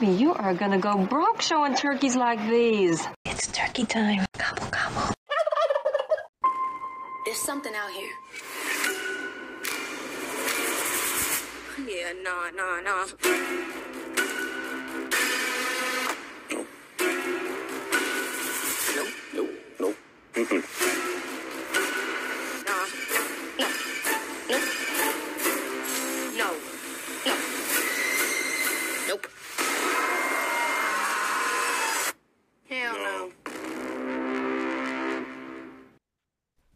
Baby, you are gonna go broke showing turkeys like these. It's turkey time. Gobble, gobble. There's something out here. Yeah, nah, nah, nah. Nope, nope, nope. Mm-mm.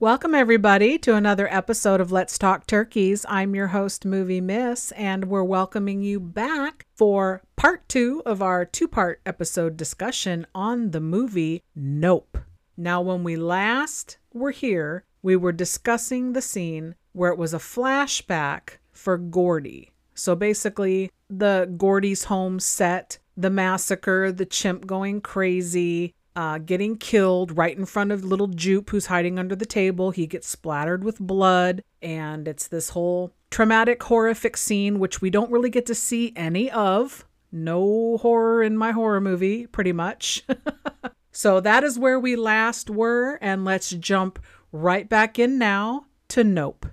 Welcome, everybody, to another episode of Let's Talk Turkeys. I'm your host, Movie Miss, and we're welcoming you back for part two of our two part episode discussion on the movie Nope. Now, when we last were here, we were discussing the scene where it was a flashback for Gordy. So basically, the Gordy's home set, the massacre, the chimp going crazy, uh, getting killed right in front of little Jupe who's hiding under the table. He gets splattered with blood, and it's this whole traumatic, horrific scene, which we don't really get to see any of. No horror in my horror movie, pretty much. so that is where we last were, and let's jump right back in now to Nope.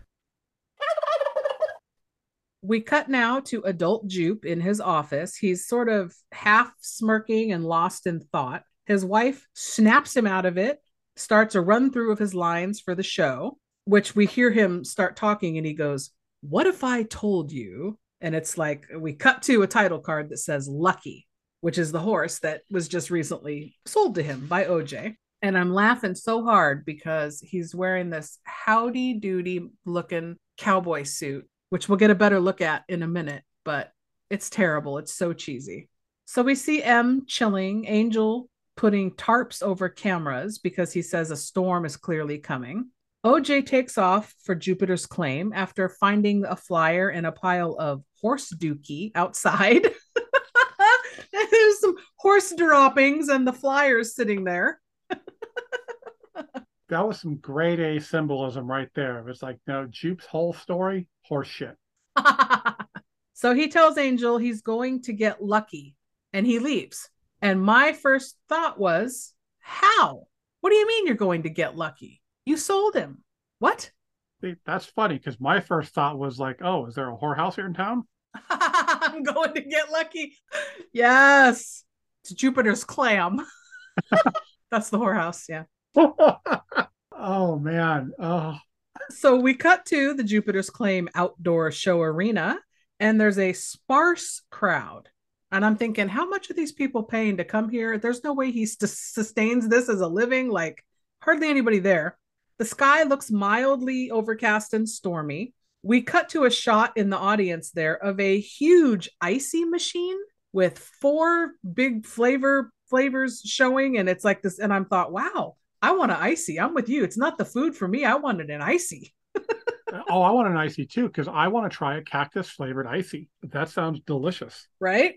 We cut now to adult Jupe in his office. He's sort of half smirking and lost in thought. His wife snaps him out of it, starts a run through of his lines for the show, which we hear him start talking and he goes, What if I told you? And it's like we cut to a title card that says Lucky, which is the horse that was just recently sold to him by OJ. And I'm laughing so hard because he's wearing this howdy doody looking cowboy suit, which we'll get a better look at in a minute, but it's terrible. It's so cheesy. So we see M chilling, Angel putting tarps over cameras because he says a storm is clearly coming. OJ takes off for Jupiter's claim after finding a flyer in a pile of horse dookie outside. There's some horse droppings and the flyers sitting there. that was some grade A symbolism right there. It was like, no, Jupe's whole story, horse shit. so he tells Angel he's going to get lucky and he leaves. And my first thought was, how? What do you mean you're going to get lucky? You sold him. What? See, that's funny because my first thought was like, oh, is there a whorehouse here in town? I'm going to get lucky. Yes. It's Jupiter's clam. that's the whorehouse. Yeah. oh, man. Oh. So we cut to the Jupiter's Claim outdoor show arena, and there's a sparse crowd. And I'm thinking, how much are these people paying to come here? There's no way he st- sustains this as a living. Like, hardly anybody there. The sky looks mildly overcast and stormy. We cut to a shot in the audience there of a huge icy machine with four big flavor flavors showing. And it's like this. And I'm thought, wow, I want an icy. I'm with you. It's not the food for me. I wanted an icy. Uh, oh, I want an icy too, because I want to try a cactus flavored icy. That sounds delicious. Right?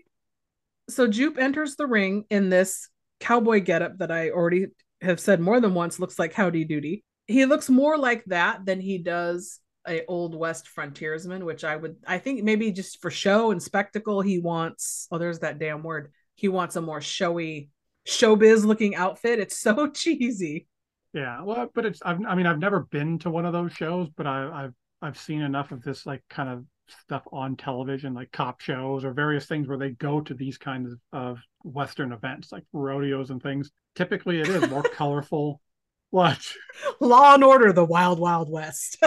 So Jupe enters the ring in this cowboy getup that I already have said more than once looks like Howdy Doody. He looks more like that than he does a old west frontiersman, which I would I think maybe just for show and spectacle he wants. Oh, there's that damn word. He wants a more showy showbiz looking outfit. It's so cheesy. Yeah, well, but it's I've, I mean I've never been to one of those shows, but I, I've I've seen enough of this like kind of stuff on television, like cop shows or various things where they go to these kinds of, Western events, like rodeos and things. Typically, it is more colorful. What? Law and Order: The Wild Wild West.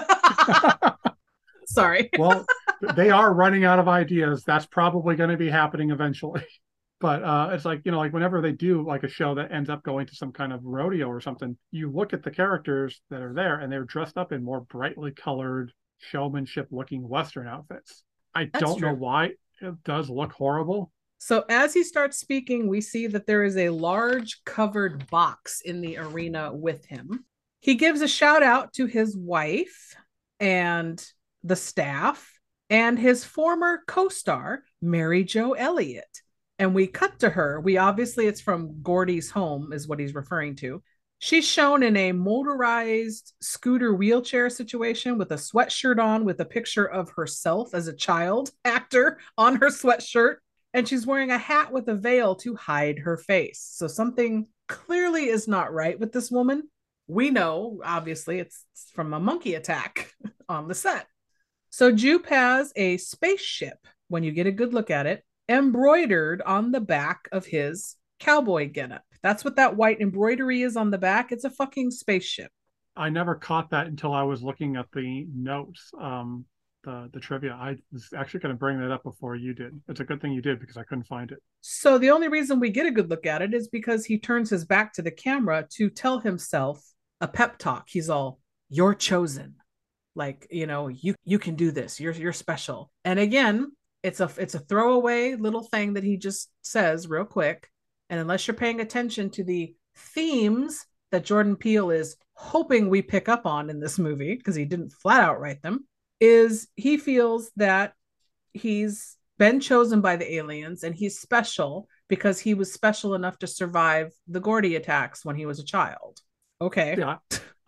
Sorry. well, they are running out of ideas. That's probably going to be happening eventually. But uh, it's like you know, like whenever they do like a show that ends up going to some kind of rodeo or something, you look at the characters that are there, and they're dressed up in more brightly colored showmanship looking Western outfits. I That's don't true. know why it does look horrible. So as he starts speaking, we see that there is a large covered box in the arena with him. He gives a shout out to his wife and the staff and his former co-star, Mary Jo Elliott. And we cut to her. We obviously it's from Gordy's home is what he's referring to. She's shown in a motorized scooter wheelchair situation with a sweatshirt on with a picture of herself as a child actor on her sweatshirt. and she's wearing a hat with a veil to hide her face. So something clearly is not right with this woman. We know, obviously, it's from a monkey attack on the set. So Jupe has a spaceship, when you get a good look at it, embroidered on the back of his cowboy getup. That's what that white embroidery is on the back. It's a fucking spaceship. I never caught that until I was looking at the notes, um, the the trivia. I was actually going to bring that up before you did. It's a good thing you did because I couldn't find it. So the only reason we get a good look at it is because he turns his back to the camera to tell himself a pep talk. He's all, "You're chosen." Like, you know, you you can do this. You're you're special. And again, it's a it's a throwaway little thing that he just says real quick. And unless you're paying attention to the themes that Jordan Peele is hoping we pick up on in this movie, because he didn't flat out write them, is he feels that he's been chosen by the aliens and he's special because he was special enough to survive the Gordy attacks when he was a child. Okay. Yeah,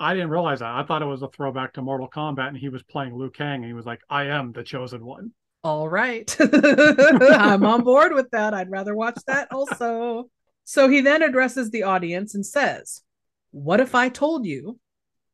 I didn't realize that. I thought it was a throwback to Mortal Kombat, and he was playing Liu Kang, and he was like, "I am the chosen one." All right. I'm on board with that. I'd rather watch that also. So he then addresses the audience and says, What if I told you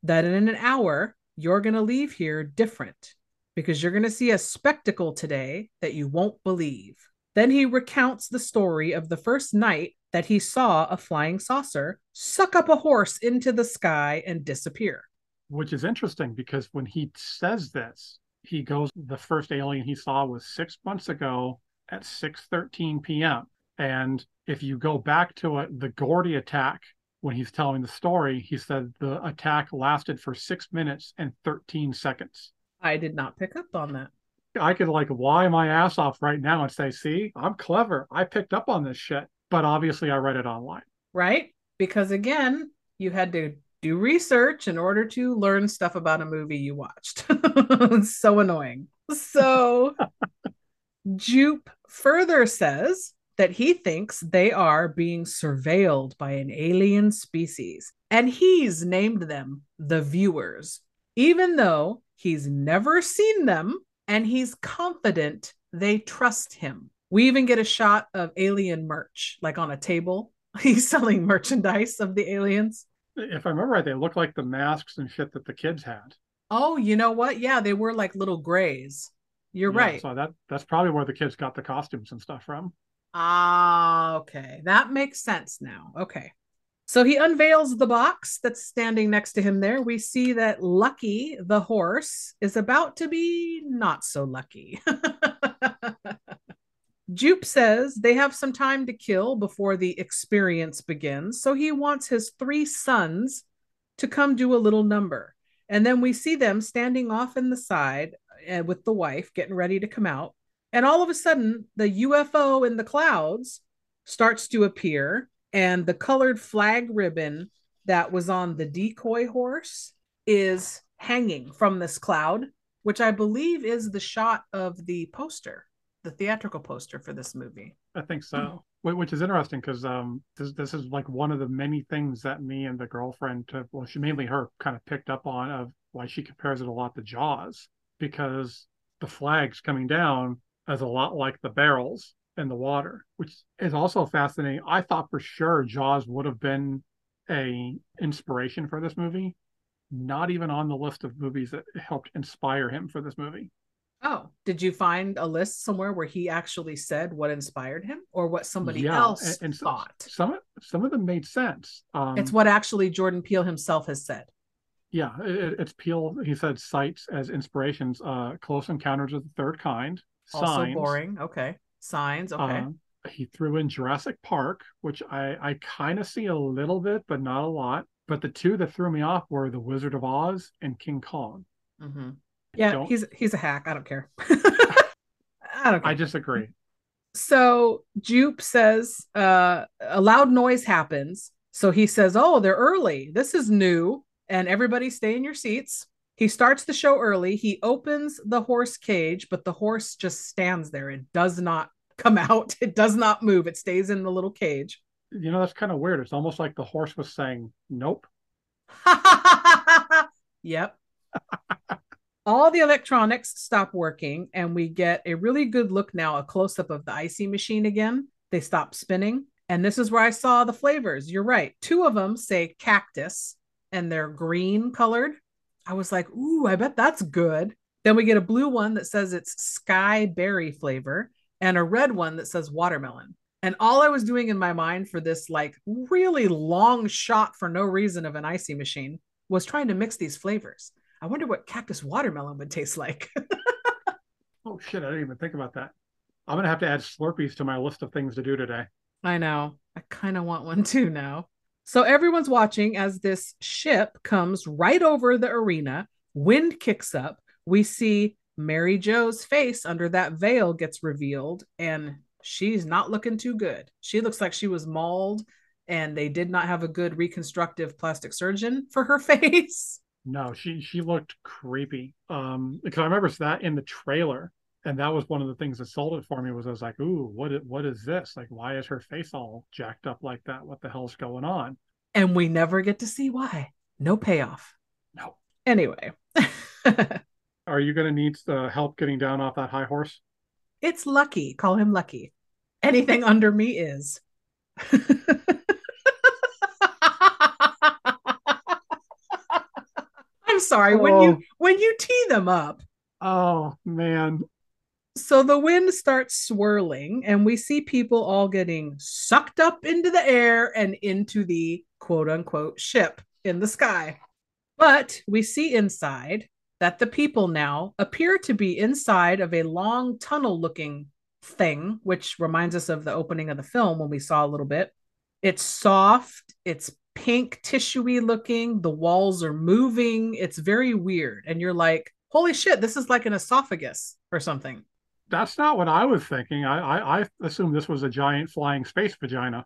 that in an hour you're going to leave here different because you're going to see a spectacle today that you won't believe? Then he recounts the story of the first night that he saw a flying saucer suck up a horse into the sky and disappear. Which is interesting because when he says this, he goes the first alien he saw was six months ago at 6.13 p.m and if you go back to it the gordy attack when he's telling the story he said the attack lasted for six minutes and 13 seconds. I did not pick up on that. i could like lie my ass off right now and say see i'm clever. I picked up on this shit. But obviously i read it online. Right? Because again, you had to do research in order to learn stuff about a movie you watched. It's so annoying. So Jupe further says that he thinks they are being surveilled by an alien species, and he's named them the viewers, even though he's never seen them and he's confident they trust him. We even get a shot of alien merch, like on a table. He's selling merchandise of the aliens. If i remember right they look like the masks and shit that the kids had Oh, you know what? Yeah, they were like little grays. You're Yeah, right. so that that's probably where the kids got the costumes and stuff from Ah, okay. That makes sense now. Okay. So he unveils the box that's standing next to him there. We see that Lucky, the horse, is about to be not so lucky. Jupe says they have some time to kill before the experience begins. So he wants his three sons to come do a little number. And then we see them standing off in the side uh, with the wife getting ready to come out. And all of a sudden, the UFO in the clouds starts to appear, and the colored flag ribbon that was on the decoy horse is hanging from this cloud, which I believe is the shot of the poster, the theatrical poster for this movie. I think so. Wh- Which is interesting because um, this this is like one of the many things that me and the girlfriend, took, well, she mainly her, kind of picked up on of why she compares it a lot to Jaws because the flags coming down is a lot like the barrels in the water, which is also fascinating. I thought for sure Jaws would have been a inspiration for this movie, not even on the list of movies that helped inspire him for this movie. Oh, did you find a list somewhere where he actually said what inspired him or what somebody Yeah, else and- and thought? Some of- some of them made sense. Um, It's what actually Jordan Peele himself has said. Yeah, it, it's Peele. He said cites as inspirations: uh, Close Encounters of the Third Kind, Also Signs. boring. Okay. Signs. Okay. uh, he threw in Jurassic Park, which I I kind of see a little bit, but not a lot. But the two that threw me off were The Wizard of Oz and King Kong. hmm Yeah, don't- he's he's a hack. I don't care. I don't care. I disagree. so Jupe says uh, a loud noise happens. So he says, "Oh, they're early. This is new." And everybody stay in your seats. He starts the show early. He opens the horse cage, but the horse just stands there. It does not come out. It does not move. It stays in the little cage. You know, that's kind of weird. It's almost like the horse was saying, "Nope." yep. All the electronics stop working, and we get a really good look now, a close up of the icy machine again. They stop spinning. And this is where I saw the flavors. You're right. Two of them say cactus and they're green colored. I was like, ooh, I bet that's good. Then we get a blue one that says it's sky berry flavor and a red one that says watermelon. And all I was doing in my mind for this like really long shot for no reason of an icy machine was trying to mix these flavors. I wonder what cactus watermelon would taste like. Oh shit, I didn't even think about that. I'm gonna have to add Slurpees to my list of things to do today. I know. I kind of want one too now. So everyone's watching as this ship comes right over the arena. Wind kicks up. We see Mary Jo's face under that veil gets revealed, and she's not looking too good. She looks like she was mauled, and they did not have a good reconstructive plastic surgeon for her face. No, she she looked creepy. Um, because I remember that in the trailer, and that was one of the things that sold it for me. Was I was like, "Ooh, what is, what is this? Like, why is her face all jacked up like that? What the hell's going on?" And we never get to see why. No payoff. No. Anyway, Are you gonna need the help getting down off that high horse? it's Lucky. Call him Lucky. Anything under me is. Sorry when you Oh. when you tee them up. Oh man, So the wind starts swirling, and we see people all getting sucked up into the air and into the quote unquote ship in the sky. But we see inside that the people now appear to be inside of a long tunnel looking thing, which reminds us of the opening of the film when we saw a little bit. It's soft, it's pink, tissuey looking, the walls are moving, it's very weird. And you're like, holy shit, this is like an esophagus or something. that's not what I was thinking. I I, I assumed this was a giant flying space vagina.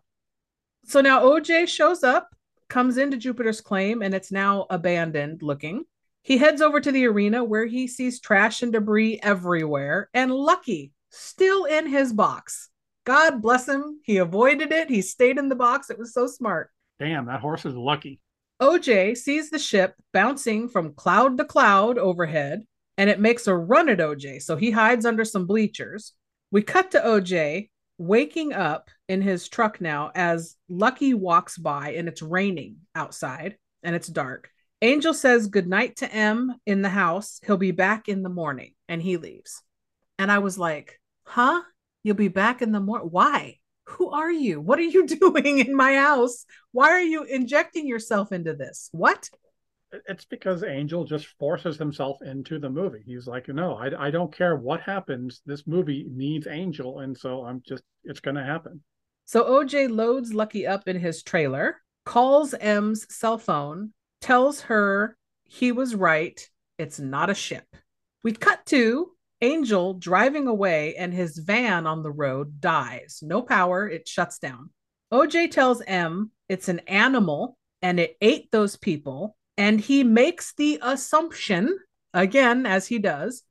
So now OJ shows up, comes into Jupiter's claim, and it's now abandoned looking. He heads over to the arena where he sees trash and debris everywhere, and Lucky still in his box. God bless him. He avoided it. He stayed in the box. It was so smart. Damn, that horse is lucky. OJ sees the ship bouncing from cloud to cloud overhead, and it makes a run at OJ. So he hides under some bleachers. We cut to OJ waking up in his truck now as Lucky walks by, and it's raining outside and it's dark. Angel says goodnight to M in the house. He'll be back in the morning, and he leaves. And I was like, huh? You'll be back in the morning? Why? Who are you? What are you doing in my house? Why are you injecting yourself into this? What? It's because Angel just forces himself into the movie. He's like, no, I, I don't care what happens. This movie needs Angel, and so I'm just it's gonna happen. So OJ loads Lucky up in his trailer, calls M's cell phone, tells her he was right. It's not a ship. We cut to Angel driving away, and his van on the road dies. No power, it shuts down. OJ tells M it's an animal and it ate those people. And he makes the assumption, again, as he does,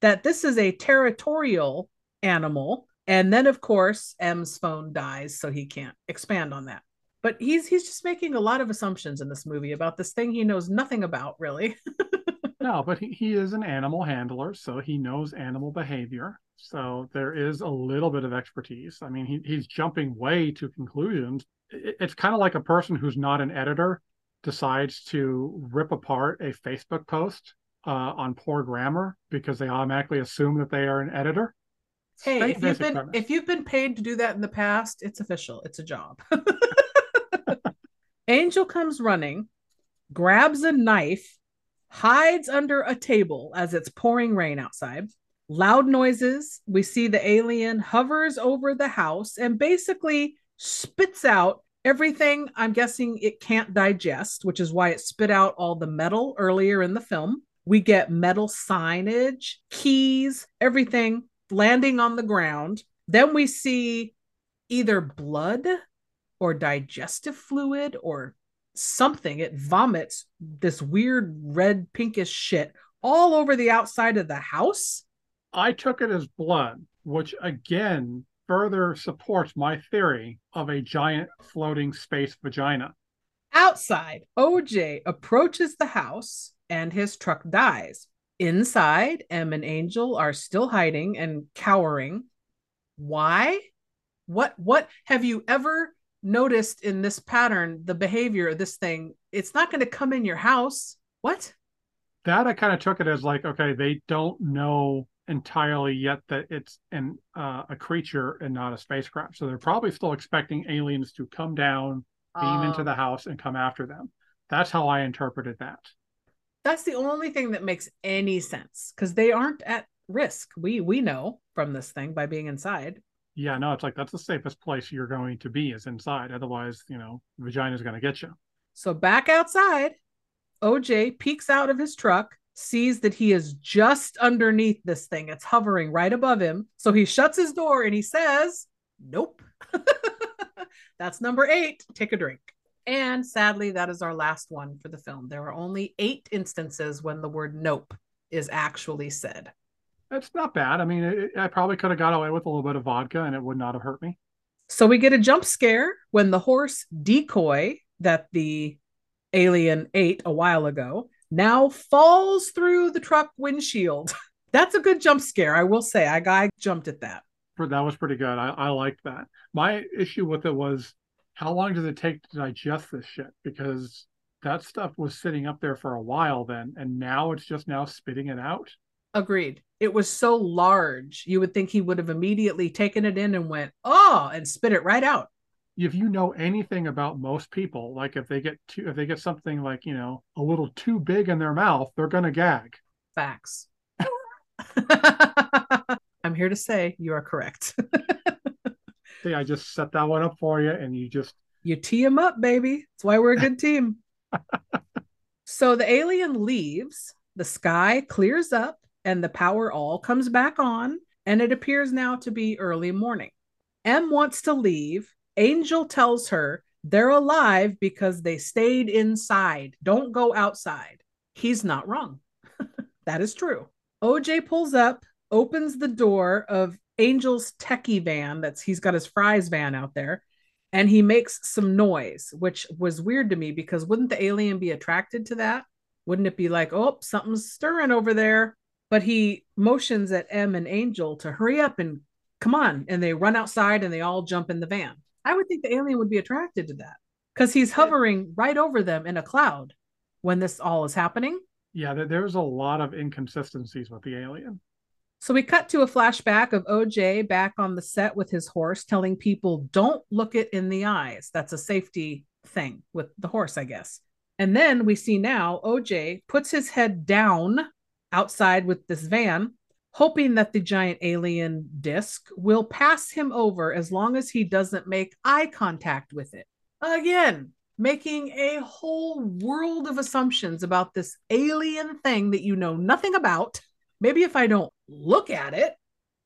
that this is a territorial animal. And then, of course, M's phone dies, so he can't expand on that. But he's he's just making a lot of assumptions in this movie about this thing he knows nothing about, really. No, but he, he is an animal handler, so he knows animal behavior. So there is a little bit of expertise. I mean, he, he's jumping way to conclusions. It, it's kind of like a person who's not an editor decides to rip apart a Facebook post uh, on poor grammar because they automatically assume that they are an editor. Hey, Same if you've been premise. if you've been paid to do that in the past, it's official. It's a job. Angel comes running, grabs a knife, hides under a table as it's pouring rain outside. Loud noises. We see the alien hovers over the house and basically spits out everything I'm guessing it can't digest, which is why it spit out all the metal earlier in the film. We get metal signage, keys, everything landing on the ground. Then we see either blood or digestive fluid or something. It vomits this weird red pinkish shit all over the outside of the house. I took it as blood, which again further supports my theory of a giant floating space vagina. Outside, OJ approaches the house and his truck dies. Inside, Em and Angel are still hiding and cowering. Why? What what have you ever noticed in this pattern, the behavior of this thing? It's not going to come in your house. What? That I kind of took it as like, okay, they don't know entirely yet that it's an uh, a creature and not a spacecraft. So they're probably still expecting aliens to come down, beam into Um, the house, and come after them. That's how I interpreted that. That's the only thing that makes any sense because they aren't at risk. We we know from this thing by being inside. Yeah, no, it's like that's the safest place you're going to be is inside. Otherwise, you know, vagina's going to get you. So back outside, OJ peeks out of his truck, sees that he is just underneath this thing. It's hovering right above him. So he shuts his door and he says, Nope. That's number eight. Take a drink. And sadly, that is our last one for the film. There are only eight instances when the word nope is actually said. It's not bad. I mean, it, I probably could have got away with a little bit of vodka and it would not have hurt me. So we get a jump scare when the horse decoy that the alien ate a while ago now falls through the truck windshield. That's a good jump scare, I will say. I, I jumped at that. That was pretty good. I, I liked that. My issue with it was how long does it take to digest this shit? Because that stuff was sitting up there for a while then, and now it's just now spitting it out. Agreed. It was so large, you would think he would have immediately taken it in and went, oh, and spit it right out. If you know anything about most people, like if they get too, if they get something like you know a little too big in their mouth, they're gonna gag. Facts. I'm here to say you are correct. See, I just set that one up for you, and you just You tee him up, baby. That's why we're a good team. so the alien leaves, the sky clears up, and the power all comes back on, and it appears now to be early morning. M wants to leave. Angel tells her they're alive because they stayed inside. Don't go outside. He's not wrong. that is true. OJ pulls up, opens the door of Angel's techie van that's he's got his Fry's van out there and he makes some noise, which was weird to me because wouldn't the alien be attracted to that? Wouldn't it be like, oh, something's stirring over there? But he motions at M and Angel to hurry up and come on. And they run outside and they all jump in the van. I would think the alien would be attracted to that because he's hovering right over them in a cloud when this all is happening. yeah, there's a lot of inconsistencies with the alien. So we cut to a flashback of OJ back on the set with his horse, telling people, don't look it in the eyes. That's a safety thing with the horse, I guess. And then we see now OJ puts his head down outside with this van, hoping that the giant alien disc will pass him over as long as he doesn't make eye contact with it. Again, making a whole world of assumptions about this alien thing that you know nothing about. Maybe if I don't look at it,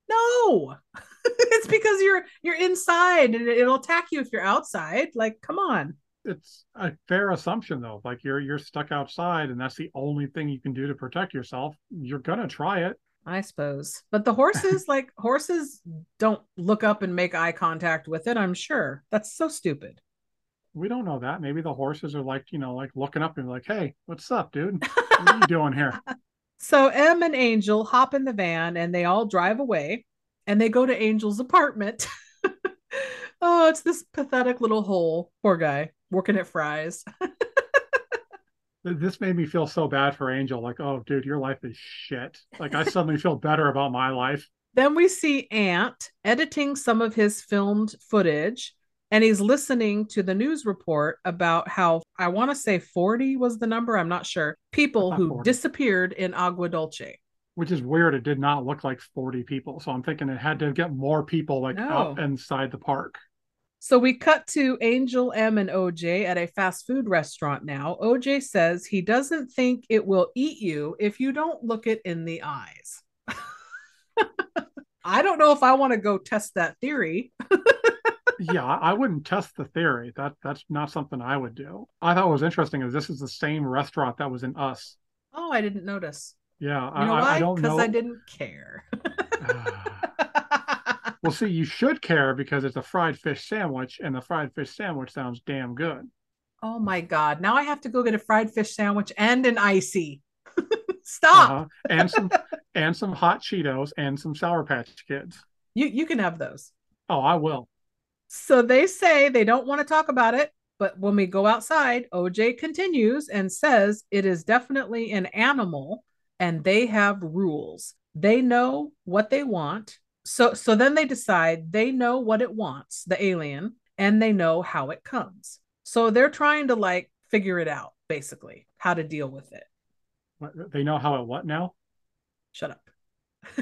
no. it's because you're you're inside and it'll attack you if you're outside. Like, come on. It's a fair assumption though. Like you're you're stuck outside, and that's the only thing you can do to protect yourself. You're gonna try it. I suppose. But the horses, like horses don't look up and make eye contact with it, I'm sure. That's so stupid. We don't know that. Maybe the horses are like you know like looking up and like, hey, what's up, dude? What are you doing here? So M and Angel hop in the van and they all drive away and they go to Angel's apartment. oh, it's this pathetic little hole. Poor guy working at Fry's. This made me feel so bad for Angel. Like, oh, dude, your life is shit. Like I suddenly feel better about my life. Then we see Ant editing some of his filmed footage and he's listening to the news report about how I want to say 40 was the number, I'm not sure, people thought who 40. disappeared in Agua Dulce. which is weird. It did not look like 40 people. So I'm thinking it had to get more people like No. inside the park. So we cut to Angel M and OJ at a fast food restaurant now. OJ says he doesn't think it will eat you if you don't look it in the eyes. I don't know if I want to go test that theory. yeah, I wouldn't test the theory. That that's not something I would do. I thought was interesting is this is the same restaurant that was in Us. Oh, I didn't notice. Yeah, You know I, why? Because. I didn't care. well, see, you should care because it's a fried fish sandwich, and the fried fish sandwich sounds damn good. oh my God. Now I have to go get a fried fish sandwich and an icy. Stop. Uh-huh. And some and some hot Cheetos and some Sour Patch Kids. You you can have those. Oh, I will. So they say they don't want to talk about it, but when we go outside, OJ continues and says it is definitely an animal and they have rules. They know what they want. So so then they decide they know what it wants, the alien, and they know how it comes. So they're trying to like figure it out basically, how to deal with it. What- They know how it what now? Shut up.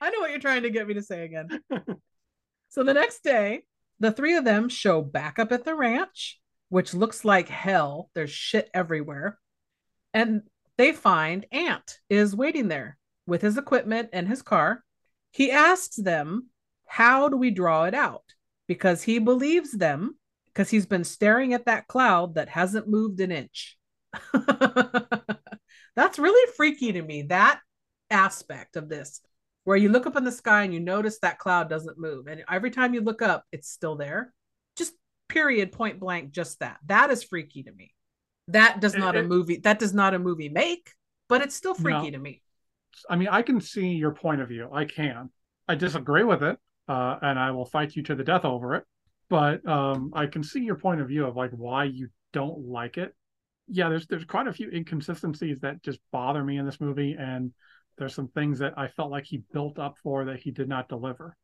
I know what you're trying to get me to say again. so the next day, the three of them show back up at the ranch, which looks like hell. There's shit everywhere. And they find Ant is waiting there with his equipment and his car. He asks them, How do we draw it out? Because he believes them, because he's been staring at that cloud that hasn't moved an inch. That's really freaky to me, that aspect of this, where you look up in the sky and you notice that cloud doesn't move. And every time you look up, it's still there. Just period, point blank, just that. That is freaky to me. That does It- not a movie, that does not a movie make, but it's still freaky No. to me. I mean, I can see your point of view. I can. I disagree with it, uh, and I will fight you to the death over it. But um, I can see your point of view of like why you don't like it. Yeah, there's there's quite a few inconsistencies that just bother me in this movie, and there's some things that I felt like he built up for that he did not deliver.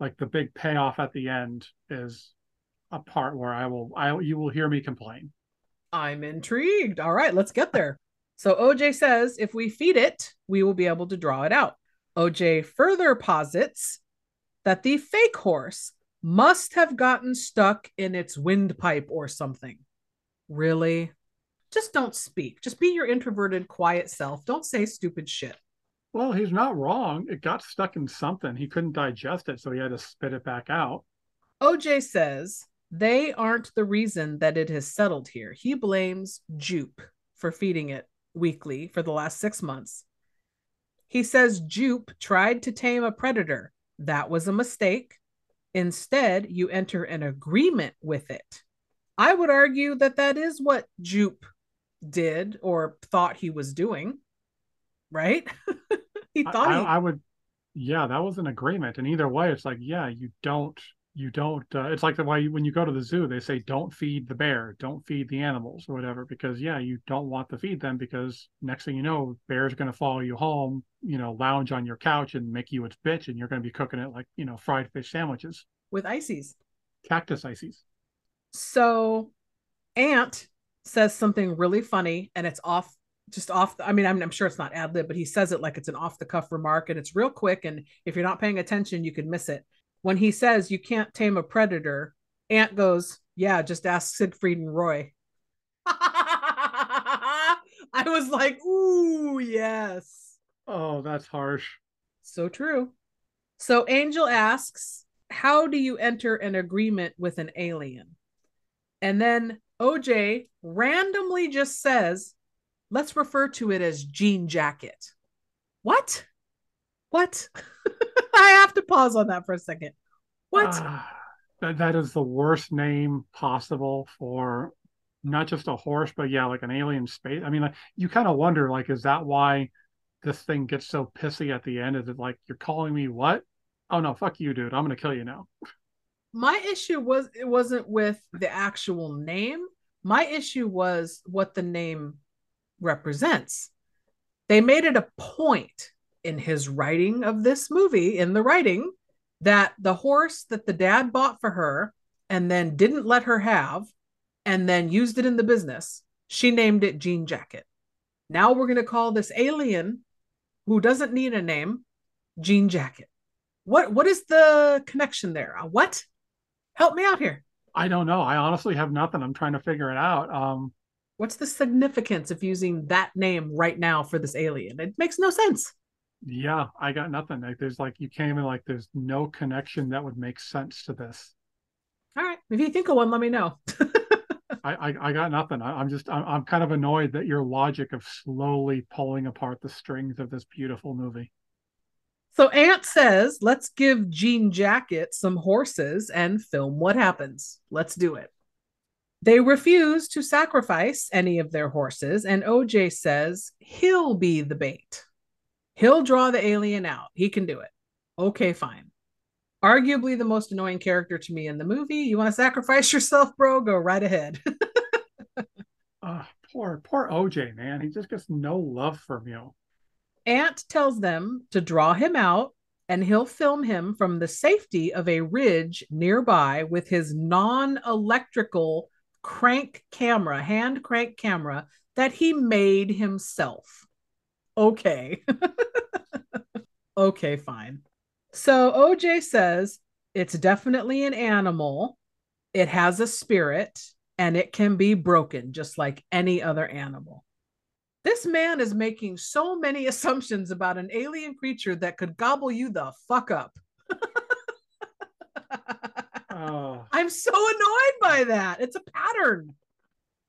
Like the big payoff at the end is a part where I will I you will hear me complain. I'm intrigued. All right, let's get there. So OJ says if we feed it, we will be able to draw it out. OJ further posits that the fake horse must have gotten stuck in its windpipe or something. Really? Just don't speak. Just be your introverted, quiet self. Don't say stupid shit. Well, he's not wrong. It got stuck in something. He couldn't digest it, so he had to spit it back out. OJ says they aren't the reason that it has settled here. He blames Jupe for feeding it weekly for the last six months. He says Jupe tried to tame a predator. That was a mistake. Instead, you enter an agreement with it. I would argue that that is what Jupe did or thought he was doing, right? he I- thought I, he. I would, yeah, that was an agreement. And either way, it's like, yeah, you don't, you don't. Uh, it's like the way you, when you go to the zoo, they say don't feed the bear, don't feed the animals or whatever, because yeah, you don't want to feed them because next thing you know, bear's going to follow you home, you know, lounge on your couch and make you its bitch, and you're going to be cooking it like you know fried fish sandwiches, with ices. cactus ices. So Ant says something really funny and it's off just off I mean I'm, I'm sure it's not ad lib but he says it like it's an off the cuff remark and it's real quick and if you're not paying attention you could miss it. When he says you can't tame a predator, Ant goes, "Yeah, just ask Siegfried and Roy." I was like, "Ooh, yes." Oh, that's harsh. So true. So Angel asks, How do you enter an agreement with an alien? And then OJ randomly just says, Let's refer to it as jean jacket. What? What? I have to pause on that for a second. What? Ah, that, that is the worst name possible for not just a horse, but yeah, like an alien space. I mean, like you kind of wonder, like, is that why this thing gets so pissy at the end? Is it like you're calling me what? Oh no, fuck you, dude. I'm gonna kill you now. My issue was it wasn't with the actual name. My issue was what the name represents. They made it a point in his writing of this movie, in the writing, that the horse that the dad bought for her and then didn't let her have and then used it in the business, she named it Jean Jacket. Now we're going to call this alien who doesn't need a name Jean Jacket. What what is the connection there? Uh, What? Help me out here. I don't know. I honestly have nothing. I'm trying to figure it out. Um, What's the significance of using that name right now for this alien? It makes no sense. Yeah, I got nothing. Like there's like you came in like there's no connection that would make sense to this. All right. If you think of one, let me know. I, I, I got nothing. I, I'm just I'm, I'm kind of annoyed that your logic of slowly pulling apart the strings of this beautiful movie. So Ant says, let's give Jean Jacket some horses and film what happens. Let's do it. They refuse to sacrifice any of their horses, and OJ says he'll be the bait. He'll draw the alien out. He can do it. Okay, fine. Arguably the most annoying character to me in the movie. You want to sacrifice yourself, bro? Go right ahead. Uh, poor, poor OJ, man. He just gets no love from you. Ant tells them to draw him out and he'll film him from the safety of a ridge nearby with his non electrical crank camera, hand crank camera that he made himself. Okay. okay, fine. So OJ says it's definitely an animal, it has a spirit, and it can be broken just like any other animal. This man is making so many assumptions about an alien creature that could gobble you the fuck up. Uh, I'm so annoyed by that. It's a pattern.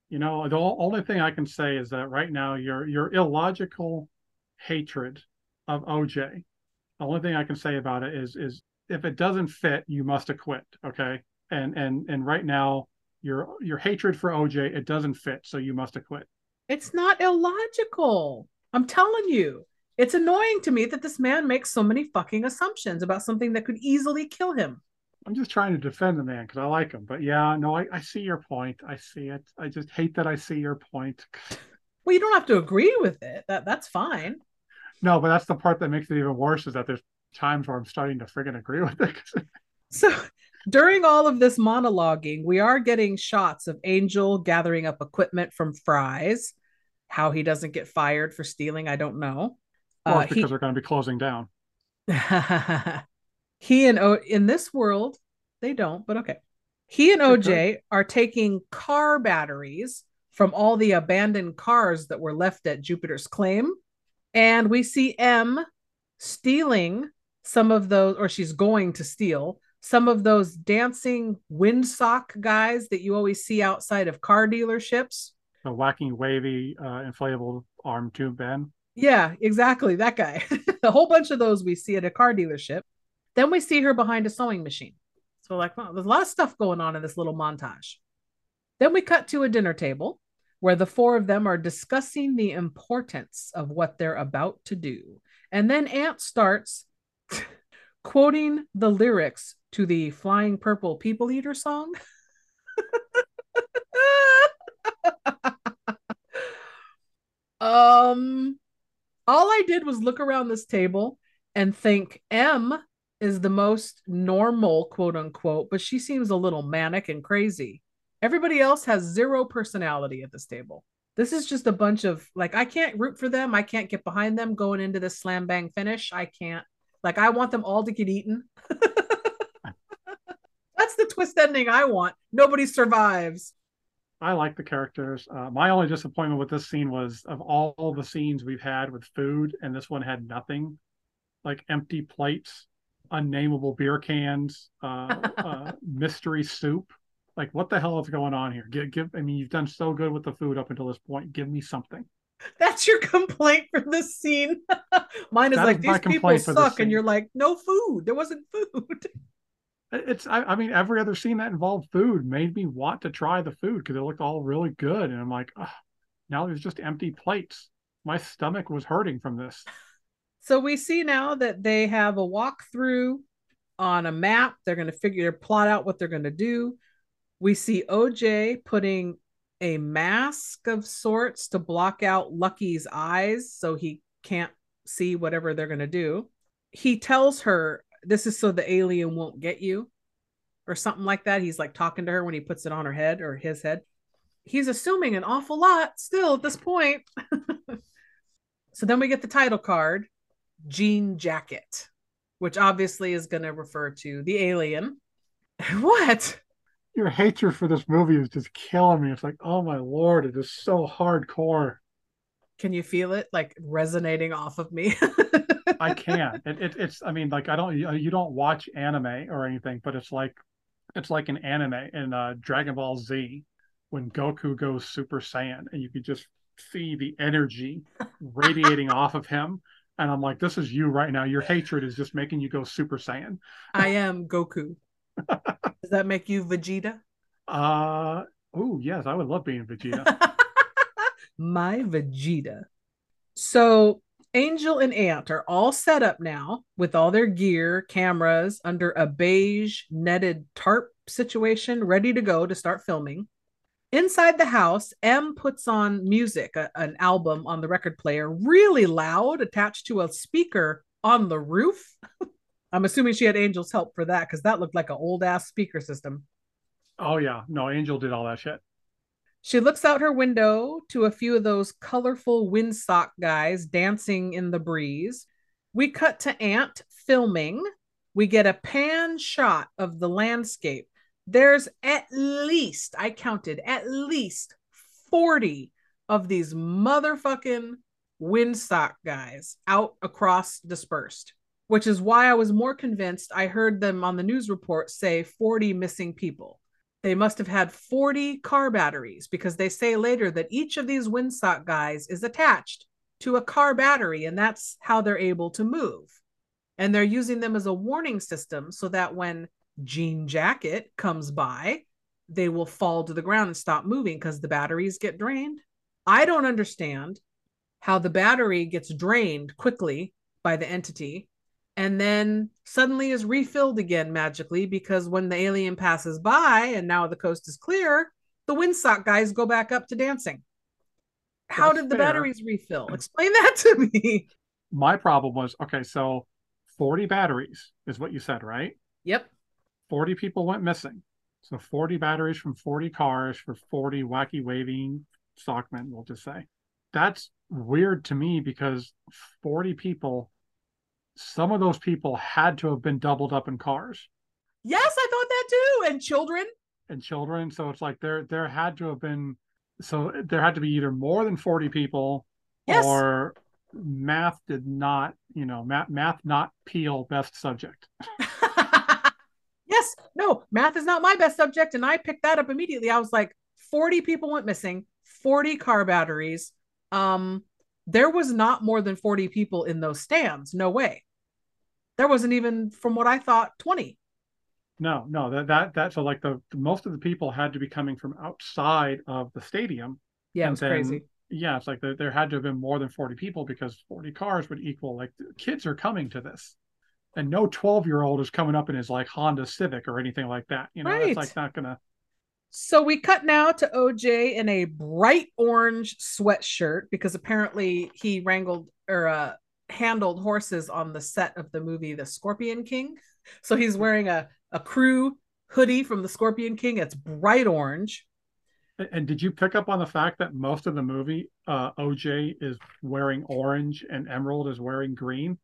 you know, the only thing I can say is that right now you're you're illogical hatred of OJ. The only thing I can say about it is is if it doesn't fit, you must acquit. Okay, and and and right now your your hatred for OJ it doesn't fit, so you must acquit. It's not illogical. I'm telling you. It's annoying to me that this man makes so many fucking assumptions about something that could easily kill him. I'm just trying to defend the man because I like him. But yeah, no, I, I see your point. I see it. I just hate that I see your point. Well, you don't have to agree with it. That that's fine. No, but that's the part that makes it even worse is that there's times where I'm starting to friggin' agree with it. So during all of this monologuing, we are getting shots of Angel gathering up equipment from Fry's. How he doesn't get fired for stealing, I don't know. Or Uh, because they're going to be closing down. he, he and o, in this world, they don't, but okay. He and OJ are taking car batteries from all the abandoned cars that were left at Jupiter's claim. And we see M stealing some of those, or she's going to steal some of those dancing windsock guys that you always see outside of car dealerships. The wacky, wavy, uh, inflatable arm tube Ben. Yeah, exactly. That guy. a whole bunch of those we see at a car dealership. Then we see her behind a sewing machine. So, like, wow, there's a lot of stuff going on in this little montage. Then we cut to a dinner table where the four of them are discussing the importance of what they're about to do. And then Ant starts quoting the lyrics to the Flying Purple People Eater song. um, all I did was look around this table and think M is the most normal, quote unquote, but she seems a little manic and crazy. Everybody else has zero personality at this table. This is just a bunch of like, I can't root for them. I can't get behind them going into this slam bang finish. I can't, like, I want them all to get eaten. That's the twist ending I want. Nobody survives. I like the characters. Uh, my only disappointment with this scene was of all the scenes we've had with food, and this one had nothing like empty plates, unnameable beer cans, uh, uh, mystery soup. Like, what the hell is going on here? Give, give. I mean, you've done so good with the food up until this point. Give me something. That's your complaint for this scene. Mine is That like is these people complaint for this suck, and you're like, no food. There wasn't food. It's. I, I mean, every other scene that involved food made me want to try the food because it looked all really good, and I'm like, Ugh, now there's just empty plates. My stomach was hurting from this. So we see now that they have a walkthrough on a map. They're going to figure plot out what they're going to do. We see OJ putting a mask of sorts to block out Lucky's eyes so he can't see whatever they're going to do. He tells her this is so the alien won't get you or something like that. He's like talking to her when he puts it on her head or his head. He's assuming an awful lot still at this point. so then we get the title card jean jacket, which obviously is going to refer to the alien. What? Your hatred for this movie is just killing me. It's like, oh my lord, it is so hardcore. Can you feel it like resonating off of me? I can. It, it, it's. I mean, like I don't. You don't watch anime or anything, but it's like, it's like an anime in uh, Dragon Ball Z when Goku goes Super Saiyan, and you could just see the energy radiating off of him. And I'm like, this is you right now. Your hatred is just making you go Super Saiyan. I am Goku. Does that make you Vegeta? Uh, Oh yes, I would love being Vegeta. My Vegeta. So Angel and Ant are all set up now with all their gear, cameras under a beige netted tarp situation, ready to go to start filming. Inside the house, M puts on music, a- an album on the record player, really loud, attached to a speaker on the roof. I'm assuming she had Angel's help for that because that looked like an old ass speaker system. oh yeah, no, Angel did all that shit. She looks out her window to a few of those colorful windsock guys dancing in the breeze. We cut to Ant filming. We get a pan shot of the landscape. There's at least, I counted, at least 40 of these motherfucking windsock guys out across dispersed, which is why I was more convinced I heard them on the news report say 40 missing people they must have had 40 car batteries because they say later that each of these windsock guys is attached to a car battery and that's how they're able to move. And they're using them as a warning system so that when Jean Jacket comes by, they will fall to the ground and stop moving because the batteries get drained. I don't understand how the battery gets drained quickly by the entity and then suddenly is refilled again magically because when the alien passes by and now the coast is clear, the windsock guys go back up to dancing. How That's did the fair. batteries refill? Explain that to me. My problem was okay, so 40 batteries is what you said, right? Yep. 40 people went missing. So 40 batteries from 40 cars for 40 wacky waving stockmen, we'll just say. That's weird to me because 40 people, some of those people had to have been doubled up in cars Yes, I thought that too. And children. and children. So it's like there there had to have been so there had to be either more than 40 people Yes. or math did not, you know, math math not peel best subject. yes. No, math is not my best subject. And I picked that up immediately. I was like, 40 people went missing, 40 car batteries. Um, there was not more than 40 people in those stands. No way. There wasn't even, from what I thought, 20. No, no, that that that so like the, the most of the people had to be coming from outside of the stadium. Yeah, it And was crazy. Yeah, it's like there, there had to have been more than 40 people because 40 cars would equal like kids are coming to this. And no 12 year old is coming up in his like Honda Civic or anything like that. You know, Right. it's like not gonna So we cut now to OJ in a bright orange sweatshirt because apparently he wrangled or uh, handled horses on the set of the movie The Scorpion King. So he's wearing a, a crew hoodie from The Scorpion King. It's bright orange. And- And did you pick up on the fact that most of the movie, uh, OJ is wearing orange and Emerald is wearing green?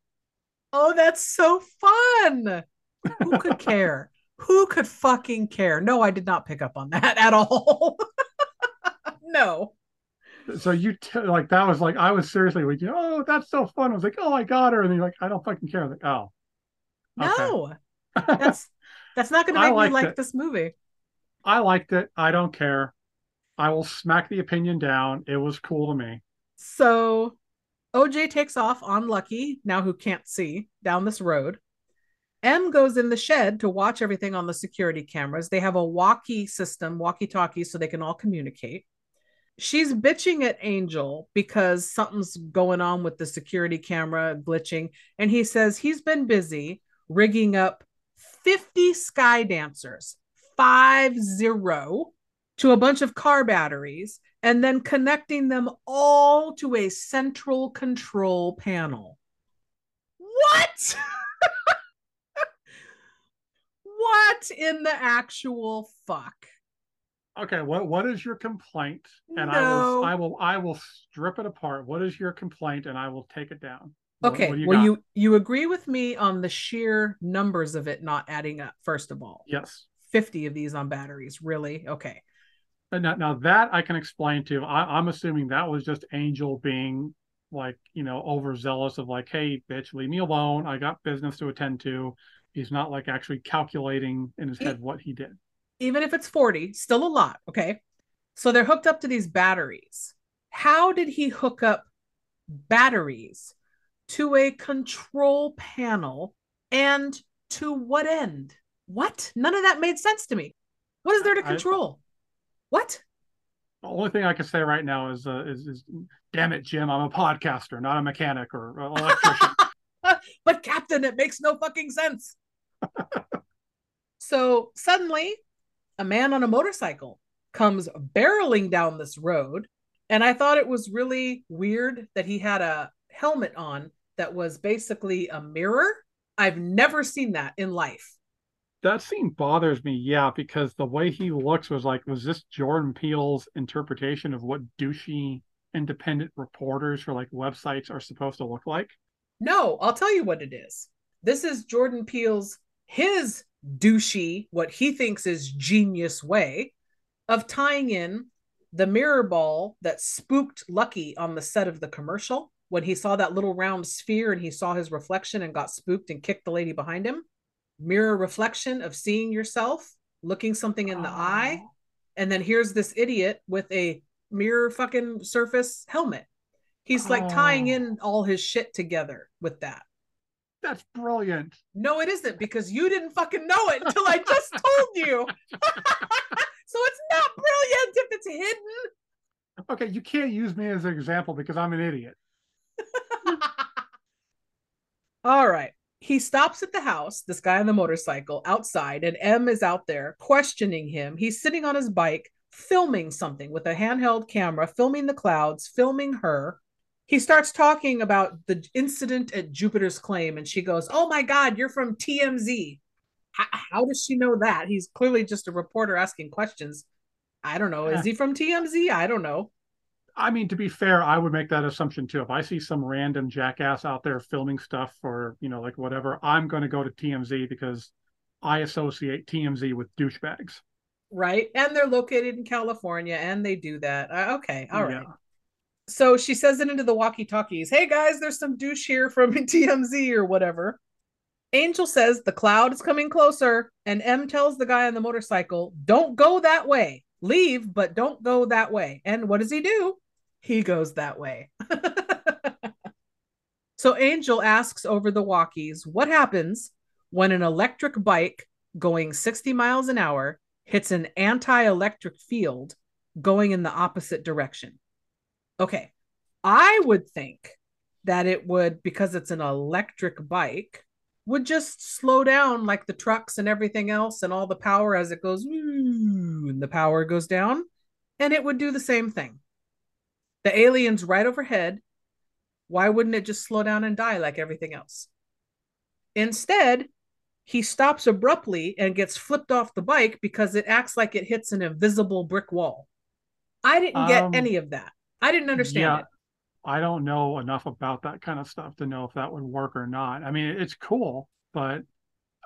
Oh, that's so fun. Who could care? Who could fucking care? No, I did not pick up on that at all. no. So you t- like that was like I was seriously like, oh, that's so fun. I was like, oh, I got her, and then you're like, I don't fucking care. I was like, oh, No. That's that's not gonna make me like it. this movie. I liked it. I don't care. I will smack the opinion down. It was cool to me. So OJ takes off on Lucky, now who can't see, down this road. Em goes in the shed to watch everything on the security cameras. They have a walkie system, walkie talkie, so they can all communicate. She's bitching at Angel because something's going on with the security camera glitching. And he says he's been busy rigging up 50 sky dancers, five zero, to a bunch of car batteries and then connecting them all to a central control panel. What? what in the actual fuck? Okay, what what is your complaint? And I will I will I will strip it apart. What is your complaint? And I will take it down. Okay, what do you well got? you you agree with me on the sheer numbers of it not adding up first of all. yes. 50 of these on batteries, really? Okay. Now, now that I can explain to. I, I'm assuming that was just Angel being like, you know, overzealous of like, hey, bitch, leave me alone. I got business to attend to. He's not like actually calculating in his He- head what he did. Even if it's 40, still a lot. Okay. So they're hooked up to these batteries. How did he hook up batteries to a control panel and to what end? What? None of that made sense to me. What is there to I- control? What? The only thing I can say right now is, uh, is, is, damn it, Jim, I'm a podcaster, not a mechanic or electrician. but Captain, it makes no fucking sense. so suddenly, a man on a motorcycle comes barreling down this road. And I thought it was really weird that he had a helmet on that was basically a mirror. I've never seen that in life. That scene bothers me, yeah, because the way he looks was like, was this Jordan Peele's interpretation of what douchey independent reporters for like websites are supposed to look like? No, I'll tell you what it is. This is Jordan Peele's his douchey, what he thinks is genius way of tying in the mirror ball that spooked Lucky on the set of the commercial when he saw that little round sphere and he saw his reflection and got spooked and kicked the lady behind him. Mirror reflection of seeing yourself, looking something in the eye. And then here's this idiot with a mirror fucking surface helmet. He's like tying in all his shit together with that. That's brilliant. No, it isn't because you didn't fucking know it until I just told you. so it's not brilliant if it's hidden. Okay, you can't use me as an example because I'm an idiot. All right. He stops at the house, this guy on the motorcycle outside, and Em is out there questioning him. He's sitting on his bike, filming something with a handheld camera, filming the clouds, filming her. He starts talking about the incident at Jupiter's Claim, and she goes, Oh my God, you're from TMZ. How, how does she know that? He's clearly just a reporter asking questions. I don't know. Is he from TMZ? I don't know. I mean, to be fair, I would make that assumption too. If I see some random jackass out there filming stuff or, you know, like whatever, I'm going to go to TMZ because I associate TMZ with douchebags. Right. And they're located in California and they do that. Uh, okay. all right. So she says it into the walkie talkies Hey guys, there's some douche here from TMZ or whatever. Angel says the cloud is coming closer, and Em tells the guy on the motorcycle, Don't go that way. Leave, but don't go that way. And what does he do? he goes that way. so Angel asks over the walkies what happens when an electric bike going 60 miles an hour hits an anti electric field going in the opposite direction. Okay, I would think that it would, because it's an electric bike, would just slow down like the trucks and everything else and all the power as it goes, and the power goes down, and it would do the same thing. The alien's right overhead. Why wouldn't it just slow down and die like everything else? Instead, he stops abruptly and gets flipped off the bike because it acts like it hits an invisible brick wall. I didn't get um, any of that. I didn't understand yeah, it. I don't know enough about that kind of stuff to know if that would work or not. I mean, it's cool, but